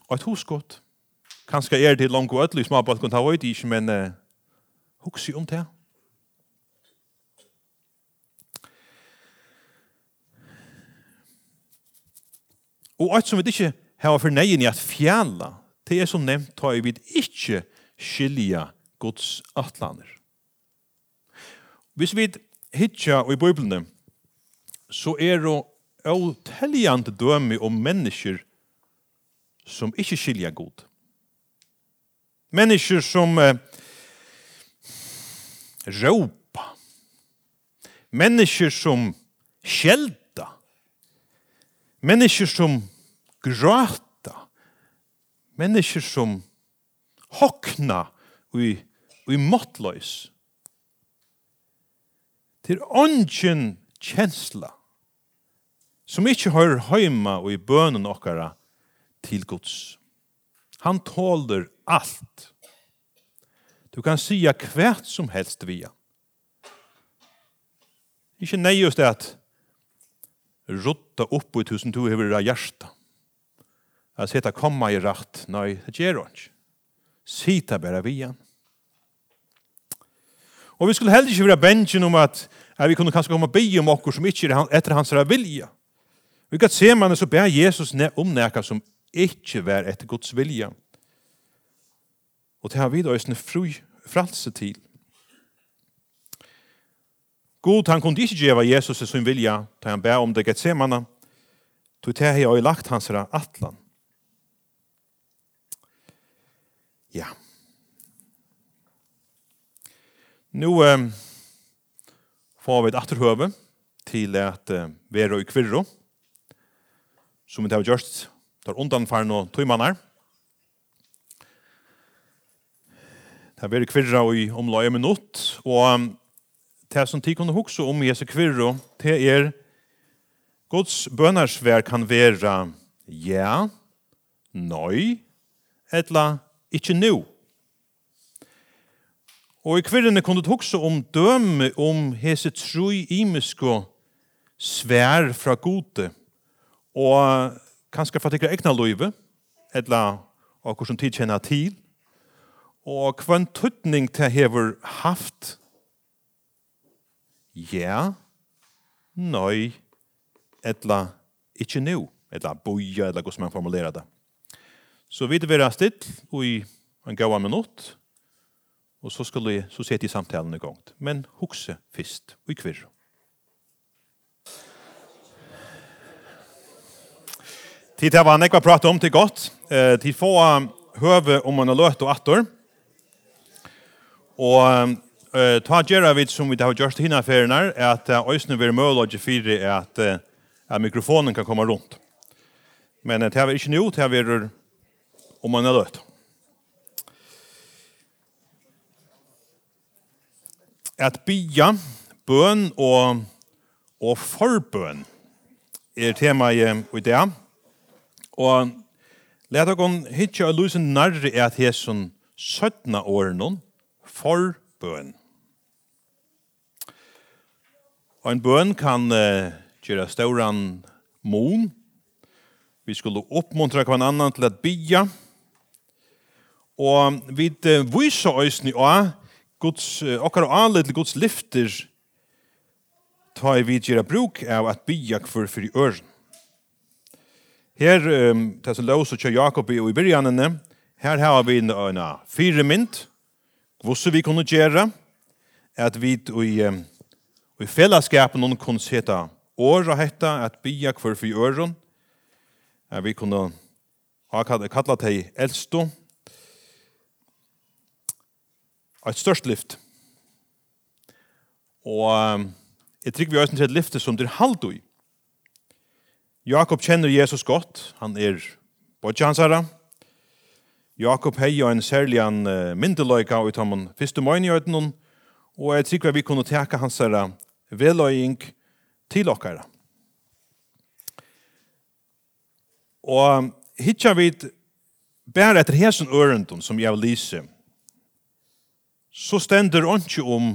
Og et hosgått, kanskje er det langt og ødelig småbalt kan ta høyt ikke, men uh, hoksi om det. Og alt som vi ikke har for neien i at fjalla, det er som nevnt tar vi ikke skilja Guds atlaner. Hvis vi hitja i Bibelen, så er det avtelljande døme om mennesker som ikke skilja god. Mennesker som eh, råpa. Mennesker som skjelda. Mennesker som gråta. Mennesker som hokna og i, og i måttløys til ånden kjensla som ikkje høyrer heima og i bønen okkara til Guds. Han tåler alt. Du kan sia kvært som helst via. Ikke nei just det at rotta opp i tusen to hever av hjärsta. At seta komma i rakt, nei, det gjør han ikke. Sita bæra vian. Og vi skulle heller ikke være bensjen om at at vi kunne kanskje komme og be om okkur som ikke er etter hans vilja. Vi kan se man så ber Jesus om nekka som ikke var etter Guds vilja. Og det har vi da i fru fralse til. God, han kunne ikke gjøre Jesus sin vilja, da han ber om det Getsemane, tog til hei og lagt hans atlan. Ja. Yeah. Nu um, får vi et atterhøve til at eh, være i kvirro, som vi har gjort, tar undanfaren og tøymannar. Det har vært kvirra i omløye minutt, og um, det som de kunne huske om Jesu kvirro, det er Guds bønarsvær kan være ja, nøy, etla, ikkje nu. No. Og i kvirrene kunne du også om døme om hese troi imisko svær fra gode og kanskje fra tikkere egna løyve eller og hvordan tid kjenner til. Og hva en tøtning til hever haft? Ja nøy eller ikke nå eller boja eller hvordan man formulerer det. Så vi vil være stilt og i en gaua minutt Og så skulle jeg, så sette jeg samtalen i gang. Men hukse fyrst og i kvirr. Tid til var være nekva prate om til godt. Eh, tid få høve om man har løtt og attor. Og eh, ta gjerra vid som vi har gjort hinna ferien er at øysene vil møle og er at, at mikrofonen kan komme rundt. Men det er ikke noe, det er om man har løtt. at bya, bøn og, og forbøn er tema i, i det. Og let dere hitje og lyse nærre at hesen 17 åren forbøn. Og en bøn kan uh, gjøre stauran mon. Vi skulle oppmuntra hver annan til at bya. Og vi uh, viser oss ni også Guds, okkar og anleit til Guds lyfter ta i vid gjerra bruk av at bya kvar fyrir øren. Her, um, det som lås og kjør Jakob i, og i byrjanene, her har vi en, en fire mynd, hvordan vi kunne gjøre, at vi i, um, i fellesskapen noen kunne seta år og hette at bya kvar fyrir øren, at vi kunne ha kallat hei eldstå, et størst lyft. Og jeg trykker vi også til et lyfte som det er halvt i. Jakob kjenner Jesus godt. Han er bodja hans. Jakob hei og en særlig en uh, myndeløyga ut av min første møyne i øyden. Og jeg tror vi kunne teka hans herre veløying til okkara. Og hittar vi bare etter hesen ørenden som jeg vil lyse så stender ikke om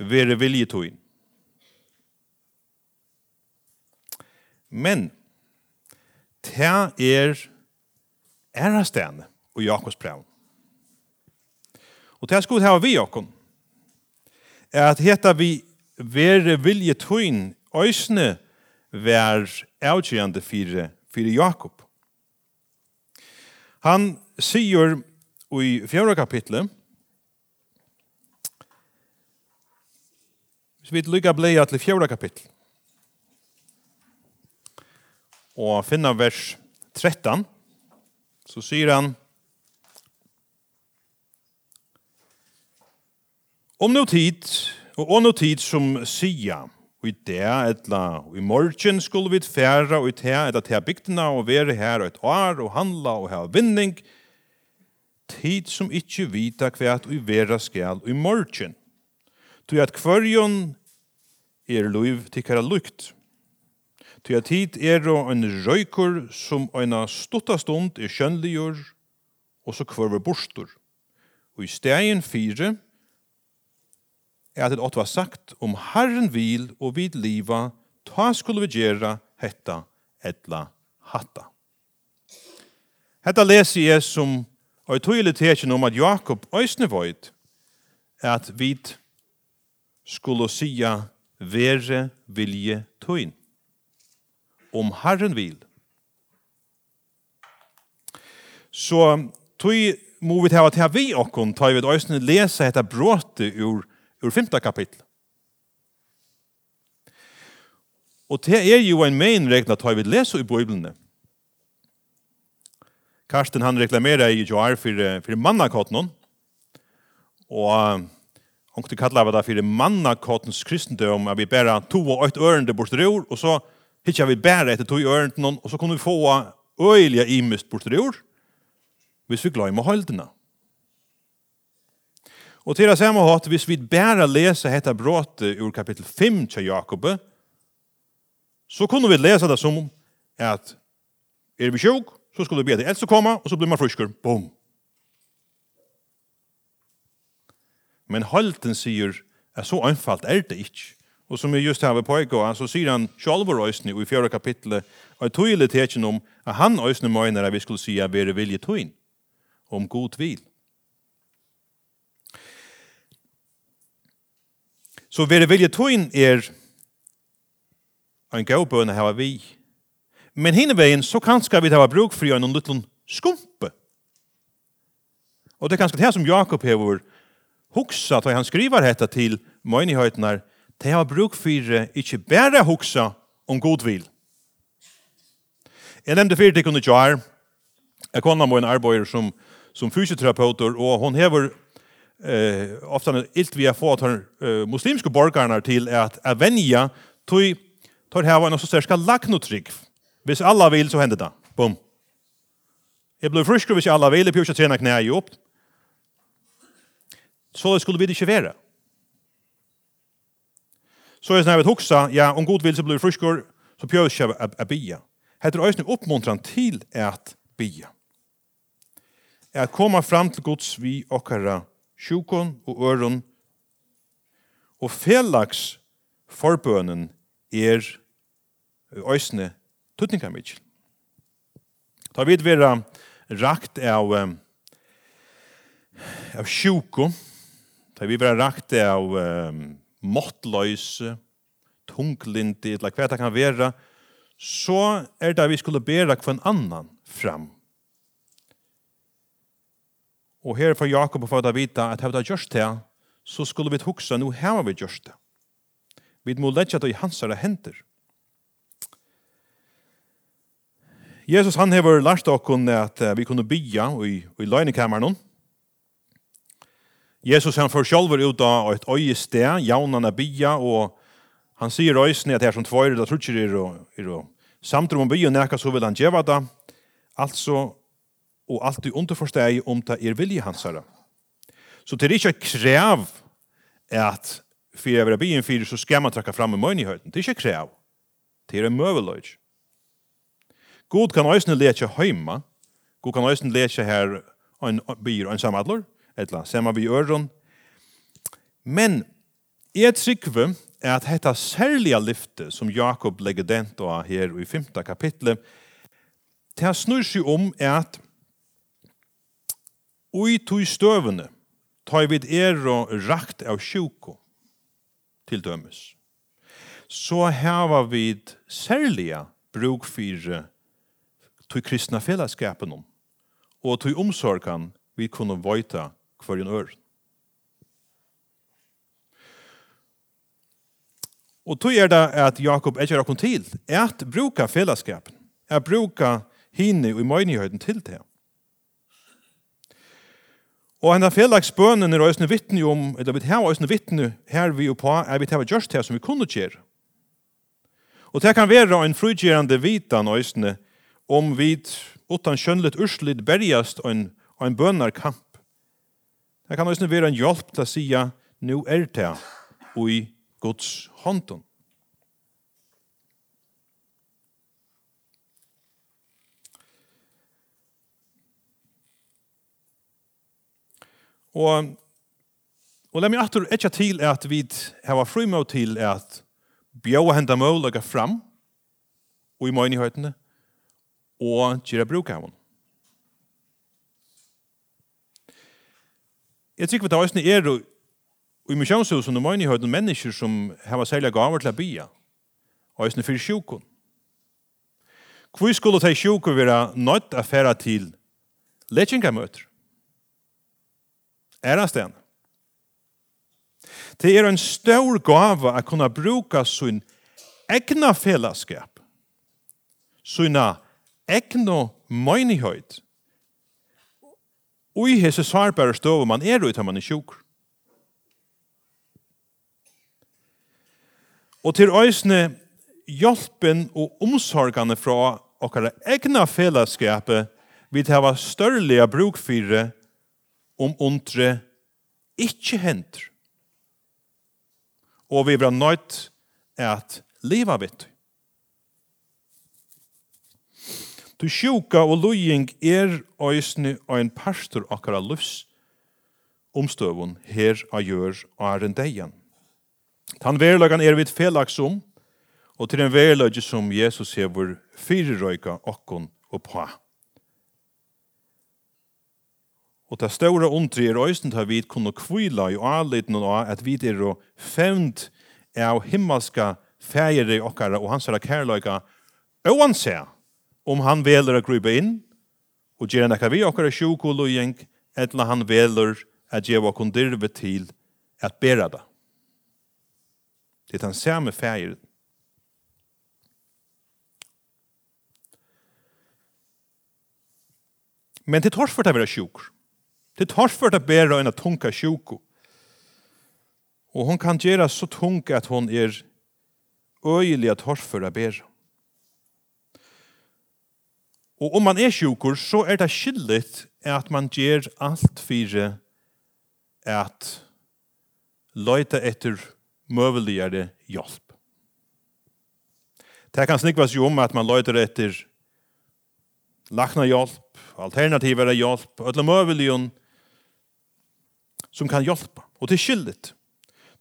være viljetøyen. Men, det er ærastene og Jakobs brev. Og det skulle ha vi Jakob. Er at heta vi være viljetøyen øysene vær avgjørende fire, fire Jakob. Han sier i fjerde kapitlet, Så vi lykka bleia til fjorda kapittel. Og finner vers 13, så sier han, Om no tid, og om no tid som sia, og i det, etla, og i morgen skulle vi færa, og i det, etla, til bygdena, og være her, og et år, og handla, og ha vinning, tid som ikkje vita kvært, og i vera skal, og i morgen. Tu at kvörjon er luiv tikkara lukt. Tu at hit er og en røykur som eina stutta stund er kjønligur og så kvörver borstur. Og i stegin fire er at det var sagt om Herren vil og vid liva ta skulle vi gjera hetta etla hatta. Hetta leser jeg som og i tøyelig tekjen om at Jakob øysne vøyt at vid skulle sia vere vilje tøyn. Om Herren vil. Så tøy må vi hava til vi okkon, tøy vi døysene lese etter bråte ur, ur 5. kapittel. Og det er jo en mainregn at vi leser i Bibelen. Karsten han reklamerer i Joar for, for mannakotten, og Och det kallar vi det for mannakottens kristendom. Vi bare två og ett ørende bort ur. Och så hittar vi bare ett två ørende någon. Och så kommer vi få øyelige imist bort ur. Hvis vi glömmer holdene. Och til det samme hatt, hvis vi bare leser dette brott ur kapitel 5 till Jakob, så kunde vi läsa det som att är vi sjuk, så skulle vi be till äldst komma, och så blir man friskare. Boom! Men holden sier, at så anfalt er det ikke. Og som vi just har på ego, så sier han sjálfur røysene i fjörra kapittelet, og i tøyle om at han røysene møyner at vi skulle si at vi er vilje tøyn, om god vil. Så vi er vilje tøyn er en gaubøn her vi. Men hinne veien så kanskje vi hava bruk for en liten skumpe. Og det er kanskje det som Jakob hever huxa då han skriver detta till möjligheterna det har bruk för inte bara huxa om god vil. Jag nämnde för dig kunde jag Jag kom med en arbetare som, som fysioterapeuter och hon hever eh, ofta en ilt vi har fått her, eh, muslimska borgarna till att avvänja tog tar här var en så särska lacknotrygg. Hvis alla vill så händer det. Bum. Jag blev frisk hvis alla vill, jag pjusar träna knä i upp. Så det skulle vi ikke være. Så er det snarvet hoksa, ja, om god vil så blir fruskor, så pjøs ikke a bia. Hette er òsning oppmuntran til at bia. At koma fram til gods vi okkara sjukon og øron, og felags forbønen er òsne tutningamidjel. Da vi vera rakt av av sjuko, Da vi var rakt av um, måttløse, tunglindi, eller hva det kan være, så er det vi skulle bæra kvann annan fram. Og her får Jakob og fader vita at hevda gjørst det, så skulle vi hugsa, nu heva vi gjørst det. Vi må letja det i hans henter. Jesus han hever lært okkon at vi kunne bya i, i løgnekammeren, Jesus han får sjálfur ut av ett öje sted, jaunan av bya, og han sier røysene at her som tvøyre, da tror ikke det er samt om bya nekka så vil han djeva det, altså, og alltid underforsteg om det er vilje hans. Så det er ikke krev at for jeg vil byen fyrir, så skal man trakka fram i møynihøyden. Det er ikke krev. Det er en møveløyd. God kan øysene leke heima, god kan øysene leke her en byr og en samadlor, etla, saman vi øron. Men jeg trykker er at dette særlige lyfte som Jakob legger dent av her i 5. kapitlet, det snur seg om at ui tog støvene tar vi er og rakt av sjuko til dømes. Så hava vi særlige bruk for tog kristna fellesskapen om og tog omsorgan vi kunne vøyta kvarjen ør. Og tog er det at Jakob ikke har kommet til, at bruka fellesskapen, Att bruka hinne og i møgnihøyden til det. Og henne fellesbønen er òsne vittne om, eller vi har òsne vittne her vi på, er vi har gjørst det som vi kunne gjøre. Og det kan være en frugjørende vitan òsne om vi utan kjønnlet urslit bergast og en, og en bønarkamp Det kan også være en hjelp til å si nu er det i Guds hånden. Og, og lemme atur etja til at vi hava frimå til at bjóa henda møl og fram og i møynihøytene og gjerra bruk av hon. jeg tykker vi tar høysene er og i misjonshus og møynihøyden mennesker som har særlig gaver til å bya. Høysene fyrir sjukken. Hvor skulle de sjukken være nødt å fære til lekingamøter? Er det stedet? Det er en stor gave å kunne bruke sin egna fellesskap, sina egna møynihøyden Og i hese sarbære støve man er ut man er sjuk. Og til øysene hjelpen og omsorgene fra okkara egna fellesskapet vi hava størlige størrelige for om undre ikkje hender. Og vi blir nøyt at leva vitt. Du sjuka og lojing er øysni og en pastor akkara lufs omstøvun her a gjør en deian. Tan verlagan er vit felags om, og til en verlagi som Jesus hevur fyrirøyka okkon og på. Og det store undre er øysen til vi kunne kvila i anliten og at vi er og fevnt av himmelska fægere okkara og hans herra kærløyga ser om han veler å krype inn, og gjør nekka vi okkara sjuk og lojeng, etla han veler at gjeva kondirve til at bera det. Det er den samme feir. Men det tors for det å være sjuk. Det tors for det å bæra en tunga sjuk. Og hon kan gjøre så tunga at hon er øyelig tors for det å bæra. Og om man er sjukur, så er det skyldigt at man gjør alt fire at løyta etter møveligere hjelp. Det kan snikvas jo om at man løyter etter lakna hjelp, alternativere hjelp, ødla møveligen som kan hjelpa. Og det er skyldigt.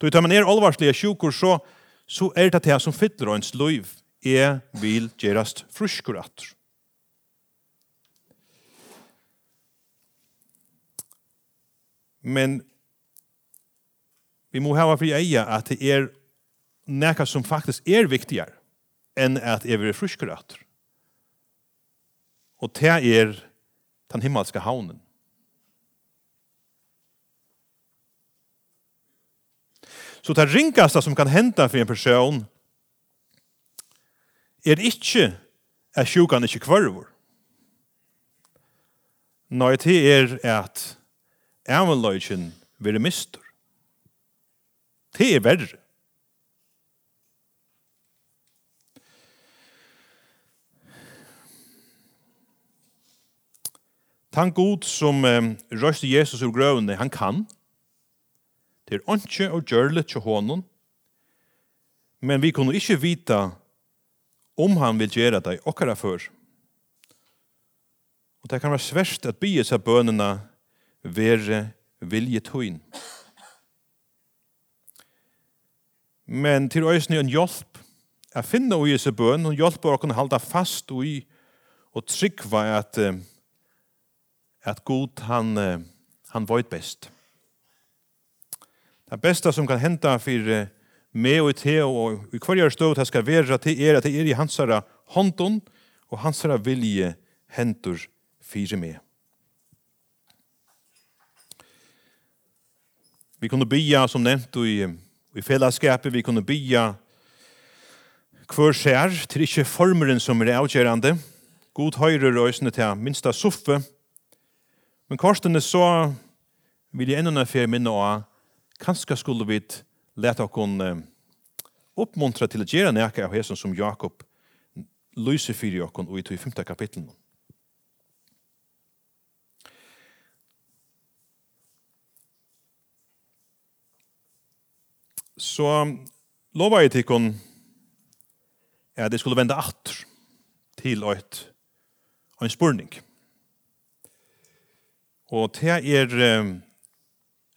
Då tar man er alvarslige sjukur, så, så er det det som fyller ens liv. Jeg vil gjerast fruskurater. Men vi må hava fri eia at det er nekka som faktisk er viktigare enn at jeg vil frusker atter. Og det er den himmelske havnen. Så det ringaste som kan henta for en person er ikke at sjukan ikke kvarvor. Nei, det er at ævenløyken vil mistur. Det er verre. Tan god som eh, røyste Jesus ur grøvene, han kan. Det er ikke og gjørle til hånden. Men vi kunne ikke vite om han vil gjøre det akkurat før. Og det kan være svært at bygge seg bønene være vilje tøyen. Men til øysene en hjelp er finne i Jesu bøn, og hjelp å kunne halda fast i og tryggva at, at Gud, han, han vøyt best. Det beste som kan henta for meg og te og i hver støv det skal være til er at det er i hansara hånden og hansara vilje hentur fyrir med. Vi kunne bya, som nevnt, i, i fellesskapet, vi kunne bya hver skjer, til ikke formeren som er avgjørende. God høyre røysene til minsta suffe. Men korsene så vil jeg enda fyrir minne av, kanskje skulle vi lete oss oppmuntre til å gjøre nekka av hesen som Jakob lyser fyrir oss i 5. kapitlet. så lovar jeg tikkun at jeg skulle vende atter til et en spurning. Og det er um,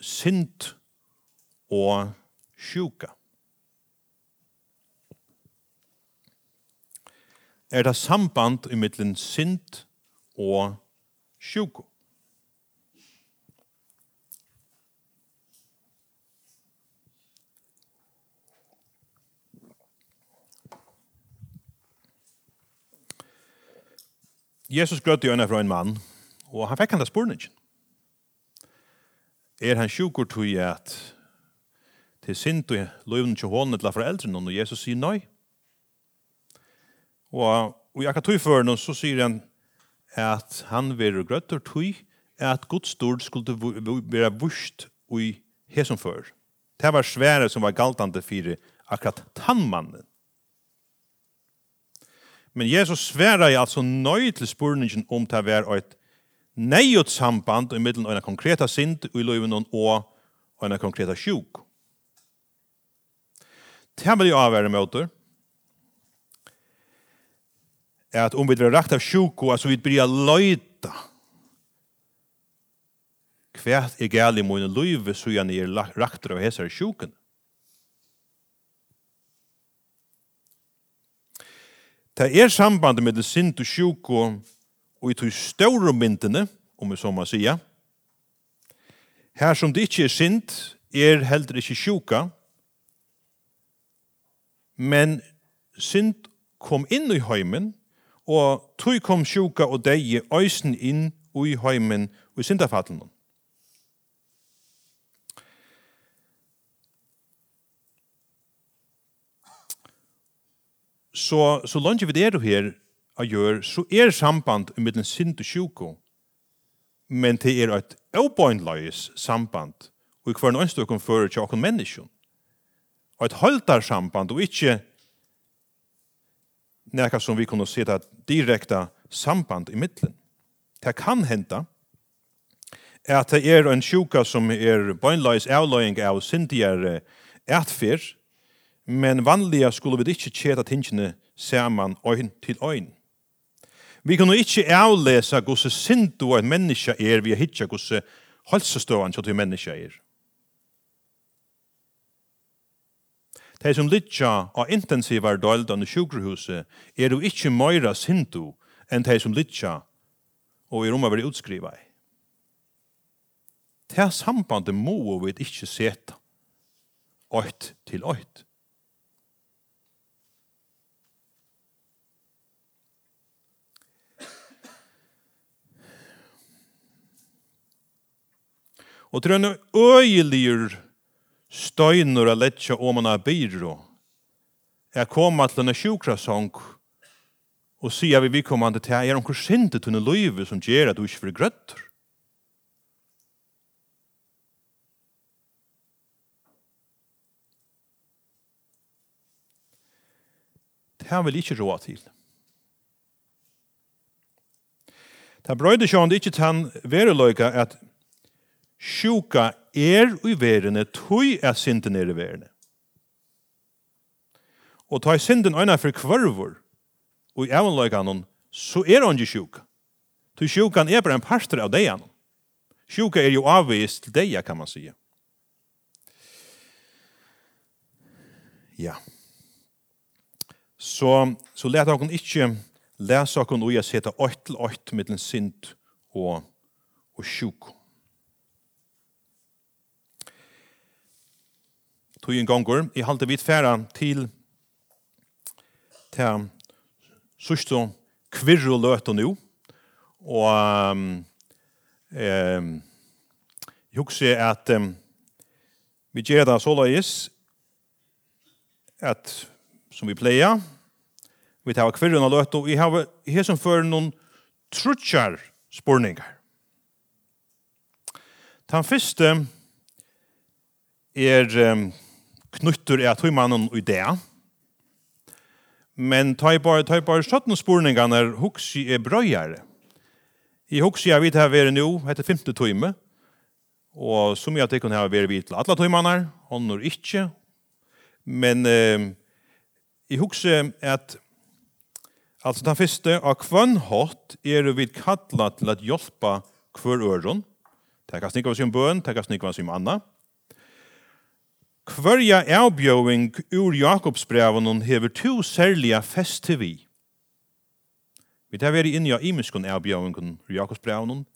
synd og sjuka. Er det samband i middelen synd og sjuka? Jesus grøtte jo fra en mann, og han fikk han til spurningen. Er han sjukur tog i at til sint og løyvn til hånden til foreldrene, og Jesus sier nei. Og, og jeg kan tog for noen, så sier han at han vil grøtter tog at Guds stord skulle være vurst i hesomfør. Det var svære som var galtande for akkurat tannmannen. Men Jesus sværa i altså nøy til spurningen om det var et nejot samband i middelen av en konkreta synd i løyven og en konkreta sjuk. Det vil jeg avvære møter er at om vi drar rakt av sjuk og altså vi blir løyta hvert er gæli i mine løyve så gjerne er rakt av hessar sjuken. Det er sambandet med det sint og sjuk og, og i tog større myndene, om vi så må sige. Her som det ikke er sint, er heller ikke sjuka, men sint kom inn i heimen, og tog kom sjuka og deie øysen inn i heimen og i syndafallen. så, så langt vi det her a gjør, så er samband med den sint og sjuko, men det er et avbøgnløys samband, og i hver nøgnstøkken fører til åkken menneskjon. Og et halvdarsamband, og ikke nekka som vi kunne se det direkte samband i middelen. Det kan er at det er en sjuka som er bøgnløys avløying av syndigere etfyr, men vanliga skulle vi ikke tjeta tingene saman øyn til øyn. Vi kan ikke avlesa gosse sindu en menneske er vi er hitja gosse halsestøvan til menneske er. De som litja av intensivar døldene sjukrehuset er jo ikke møyra sindu enn de som litja og er om å være utskriva i. Det sambandet må vi ikke seta ått til ått. Og til en øyeligur støynur a letja om han byrå er koma til en sjukrasong og sier vi vikommande til er omkring sinte tunne løyve som gjer at du ikke fyrir grøtter. Det har vel ikke råd til. Det er brøyde sjående ikke til han vereløyga at sjuka er i verene, tui er synden er i verene. Og ta synden øyne for kvarvor, og i evenløykanon, så er han ikke sjuka. Tøy sjukan er bare en parster av deg anon. Sjuka er jo avvist til deg, kan man sige. Ja. Så, så let dere ikke lese dere noe jeg sette 8 til 8 den synd og, og sjuka. tog en gonger. I halte vidt færa til til sørste kvirre løte nå. Og um, um, jeg husker at um, vi gjør det så løyes at som vi pleier vi tar kvirre løte og vi har her som fører noen trutjar spurningar. Den første er um, knyttur er tog mannen og idé. Men ta bare, ta bare sånne spurningene er hoksi er brøyere. I hoksi er vi til å være nå, etter femte tøyme. og som jeg tykker har vært vidt til alle timene, han når ikke. Men eh, i jeg er at altså den første, av hvem hatt er vi kattlet til å hjelpe hver øren. Det kan snikke oss i en bøn, det kan snikke oss i en annen. Hverja avbjøving ur Jakobsbrevunnen hever to særliga til vi. Vi tar veri inn i imiskun avbjøvingen ur Jakobsbrevunnen.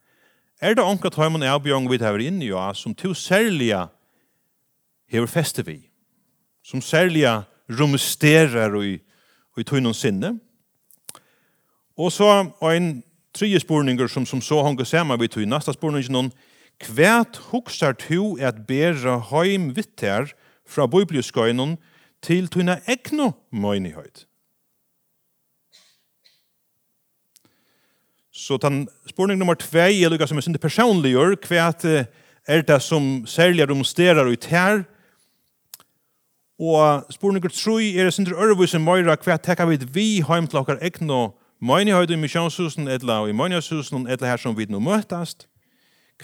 Er det anka tøymon avbjøving vi tar veri inni av som to særliga hever feste vi. Som særlige rumsterer i, i tøynun sinne. Og så ein tredje spurninger som, som så hongar saman vi tøy nasta spurningen hon Kvært hugsar tu at bera heim vittar fra biblieskøynen til tøyna egnu møynighet. Så den spurning nummer 2 er lukka som er sinde personligur, hva er det som særlig demonstrerar ut her, og spurning 3 er sinde ørvus i møyra, hva tekka vi vi heim til okkar egnu møynighet i misjonshusen, etla i møynihøyshusen, etla her som vi nå møtast,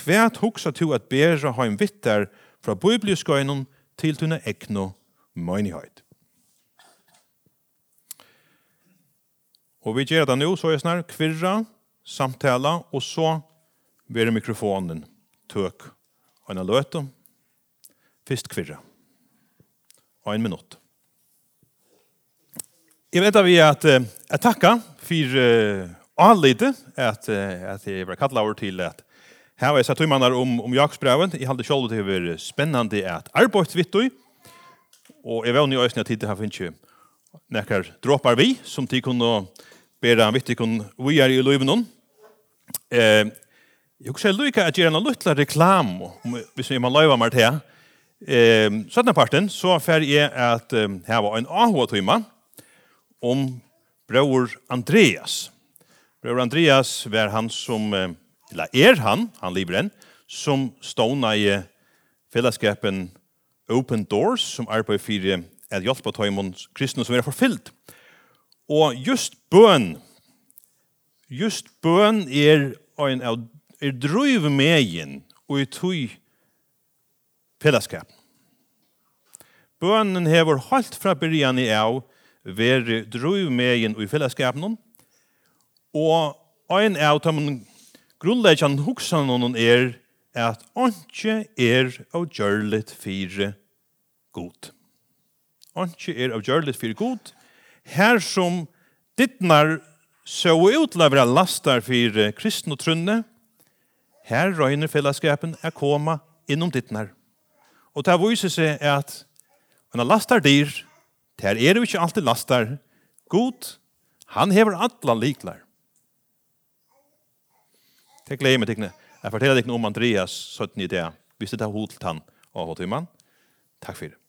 hva hugsa to at bæra heim vittar fra biblieskøynen, til tunne ekno møynighet. Og vi gjør det nå, så er snar kvirra, samtala, og så vil mikrofonen tøk og en løte. Først kvirra. Og en minutt. Jeg vet at vi at jeg takker for uh, anlite at, at jeg var over til at Her har jeg sett tøymannar om, om Jakobsbrevet. Jeg halte sjálv til å være spennende at arbeidt vidt du. Og jeg vet jo også at tid her finnes ikke nekker dråpar vi, som de kunne bedre en vittig kun vi er i løyven Eh, jeg husker lykke at gjerne luttla reklam, hvis vi må løyva meg til. Eh, sånn parten, så fer jeg at her var en AHA-tøyma om bror Andreas. Bror Andreas var han som eller er han, han lever enn, som stående i fellesskapen Open Doors, som arbeider for at hjelpe tøymon kristne som er forfyllt. Og just bøn, just bøn er en av er drøyv och og i tog fellesskap. Bønnen hever halt fra byrjan i av veri drøyv megin og i fellesskapen og en av tøymon Grunnleggjande hugsan hon er at onke er av gjørlet fire god. Onke er av gjørlet fire god. Her som dittnar så utlavra lastar fire kristne trunne, her røyner fellesskapen er koma innom dittnar. Og det viser seg at en lastar dyr, det er jo ikke alltid lastar, god, han hever atlan liklar. Jeg gleder meg til Jeg forteller deg om Andreas 17 i det. Hvis det tar hod til han og hva til Takk for det.